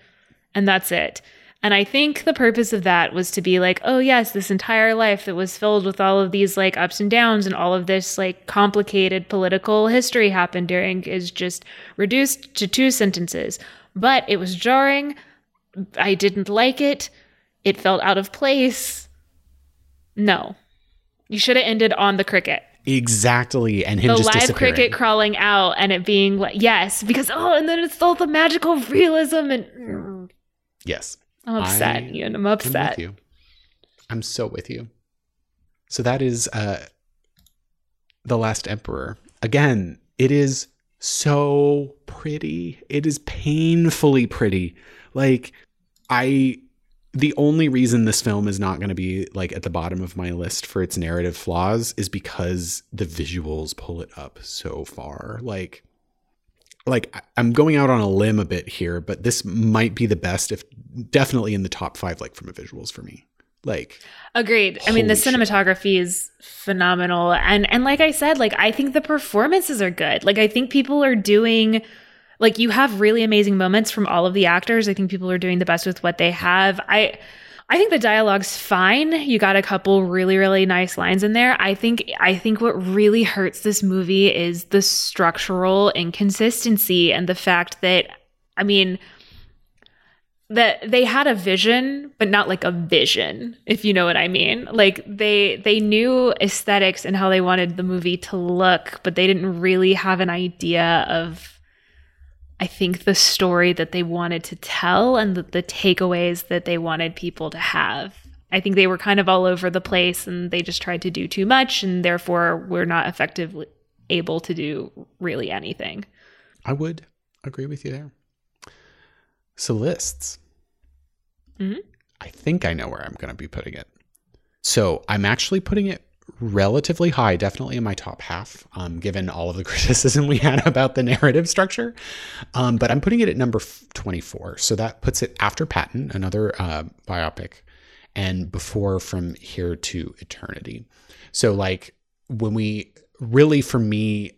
B: and that's it. And i think the purpose of that was to be like oh yes this entire life that was filled with all of these like ups and downs and all of this like complicated political history happened during is just reduced to two sentences. But it was jarring. I didn't like it it felt out of place. No. You should have ended on the cricket.
A: Exactly. And him
B: the
A: just
B: live cricket crawling out and it being like, yes, because, oh, and then it's all the magical realism and.
A: Yes.
B: I'm upset, I, Ian. I'm upset.
A: You. I'm so with you. So that is uh The Last Emperor. Again, it is so pretty. It is painfully pretty. Like I the only reason this film is not going to be like at the bottom of my list for its narrative flaws is because the visuals pull it up so far. Like like I'm going out on a limb a bit here, but this might be the best if definitely in the top 5 like from a visuals for me. Like
B: Agreed. I mean the cinematography shit. is phenomenal and and like I said, like I think the performances are good. Like I think people are doing like you have really amazing moments from all of the actors. I think people are doing the best with what they have. I I think the dialogue's fine. You got a couple really really nice lines in there. I think I think what really hurts this movie is the structural inconsistency and the fact that I mean that they had a vision but not like a vision if you know what i mean like they they knew aesthetics and how they wanted the movie to look but they didn't really have an idea of I think the story that they wanted to tell and the, the, takeaways that they wanted people to have. I think they were kind of all over the place and they just tried to do too much and therefore we're not effectively able to do really anything.
A: I would agree with you there. So lists. Mm-hmm. I think I know where I'm going to be putting it. So I'm actually putting it relatively high, definitely in my top half, um, given all of the criticism we had about the narrative structure. Um, but I'm putting it at number 24. So that puts it after Patton, another uh, biopic, and before From Here to Eternity. So, like, when we really, for me,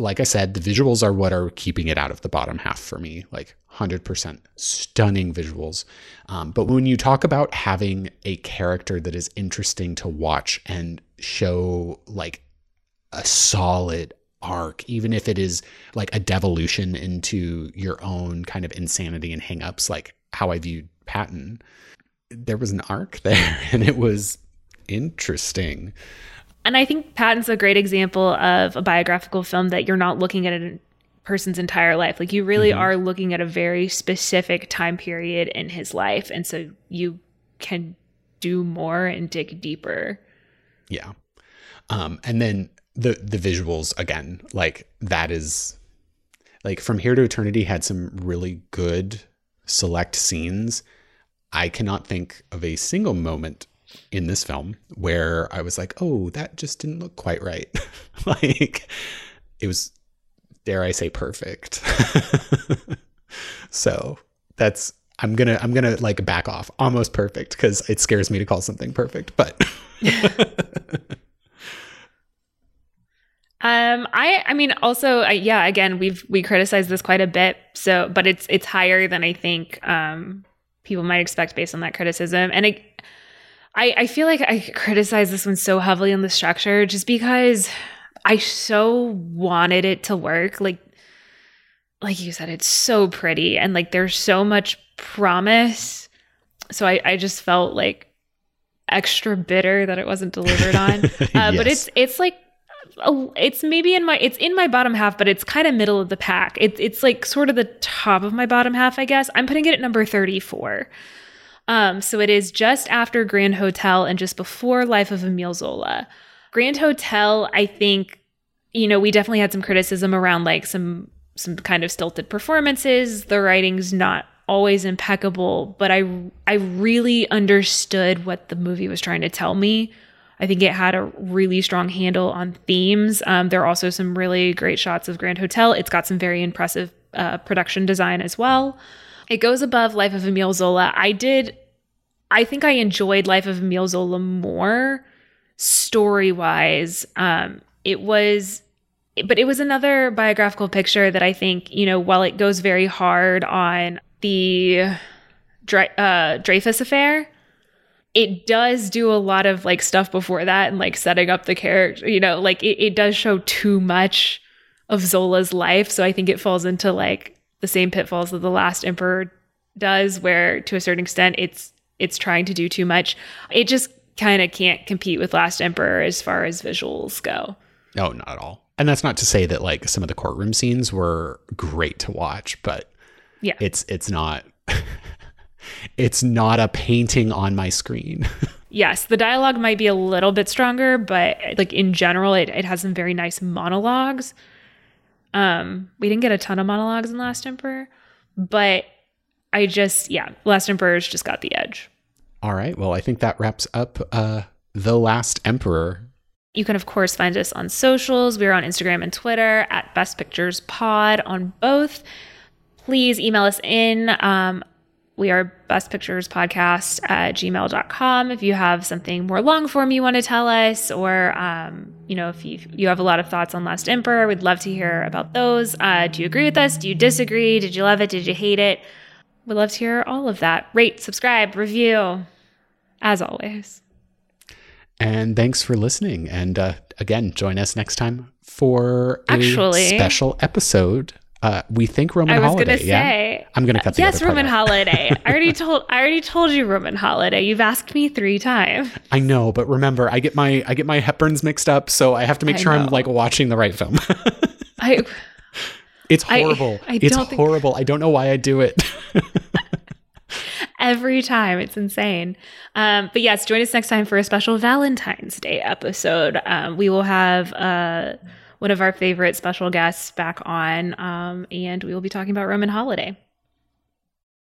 A: like I said, the visuals are what are keeping it out of the bottom half for me. Like 100% stunning visuals. Um, but when you talk about having a character that is interesting to watch and show like a solid arc, even if it is like a devolution into your own kind of insanity and hangups, like how I viewed Patton, there was an arc there and it was interesting.
B: And I think Patton's a great example of a biographical film that you're not looking at a person's entire life. Like you really mm-hmm. are looking at a very specific time period in his life. And so you can do more and dig deeper.
A: Yeah. Um, and then the the visuals again, like that is like from here to eternity had some really good select scenes. I cannot think of a single moment in this film where I was like, oh, that just didn't look quite right. like it was, dare I say, perfect. so that's I'm gonna I'm gonna like back off almost perfect because it scares me to call something perfect, but
B: Um, I, I mean, also, uh, yeah. Again, we've we criticized this quite a bit. So, but it's it's higher than I think um, people might expect based on that criticism. And it, I, I feel like I criticize this one so heavily on the structure just because I so wanted it to work. Like, like you said, it's so pretty and like there's so much promise. So I, I just felt like extra bitter that it wasn't delivered on. Uh, yes. But it's it's like it's maybe in my it's in my bottom half, but it's kind of middle of the pack. It's it's like sort of the top of my bottom half, I guess. I'm putting it at number 34. Um, so it is just after Grand Hotel and just before Life of Emile Zola. Grand Hotel, I think, you know, we definitely had some criticism around like some some kind of stilted performances. The writing's not always impeccable, but I I really understood what the movie was trying to tell me. I think it had a really strong handle on themes. Um, there are also some really great shots of Grand Hotel. It's got some very impressive uh, production design as well. It goes above Life of Emile Zola. I did, I think I enjoyed Life of Emile Zola more story wise. Um, it was, but it was another biographical picture that I think, you know, while it goes very hard on the uh, Dreyfus affair, it does do a lot of like stuff before that and like setting up the character, you know, like it, it does show too much of Zola's life. So I think it falls into like the same pitfalls that the last emperor does, where to a certain extent it's it's trying to do too much. It just kind of can't compete with Last Emperor as far as visuals go.
A: No, not at all. And that's not to say that like some of the courtroom scenes were great to watch, but yeah, it's it's not it's not a painting on my screen.
B: yes, the dialogue might be a little bit stronger, but like in general, it, it has some very nice monologues. Um, we didn't get a ton of monologues in Last Emperor, but I just, yeah, Last Emperor's just got the edge.
A: All right. Well, I think that wraps up uh, The Last Emperor.
B: You can, of course, find us on socials. We're on Instagram and Twitter at Best Pictures Pod on both. Please email us in. Um, we are best pictures podcast at gmail.com. If you have something more long form you want to tell us, or, um, you know, if you, you have a lot of thoughts on Last Emperor, we'd love to hear about those. Uh, do you agree with us? Do you disagree? Did you love it? Did you hate it? We'd love to hear all of that. Rate, subscribe, review, as always.
A: And thanks for listening. And uh, again, join us next time for
B: Actually, a
A: special episode uh, we think Roman Holiday.
B: I was
A: Holiday.
B: Gonna say,
A: yeah? I'm gonna cut the
B: yes, Roman. Holiday. I already told. I already told you Roman Holiday. You've asked me three times.
A: I know, but remember, I get my I get my Hepburns mixed up, so I have to make I sure know. I'm like watching the right film.
B: I.
A: It's horrible. I, I it's horrible. Think... I don't know why I do it.
B: Every time, it's insane. Um, but yes, join us next time for a special Valentine's Day episode. Um, we will have. Uh, one of our favorite special guests back on, um, and we will be talking about Roman Holiday.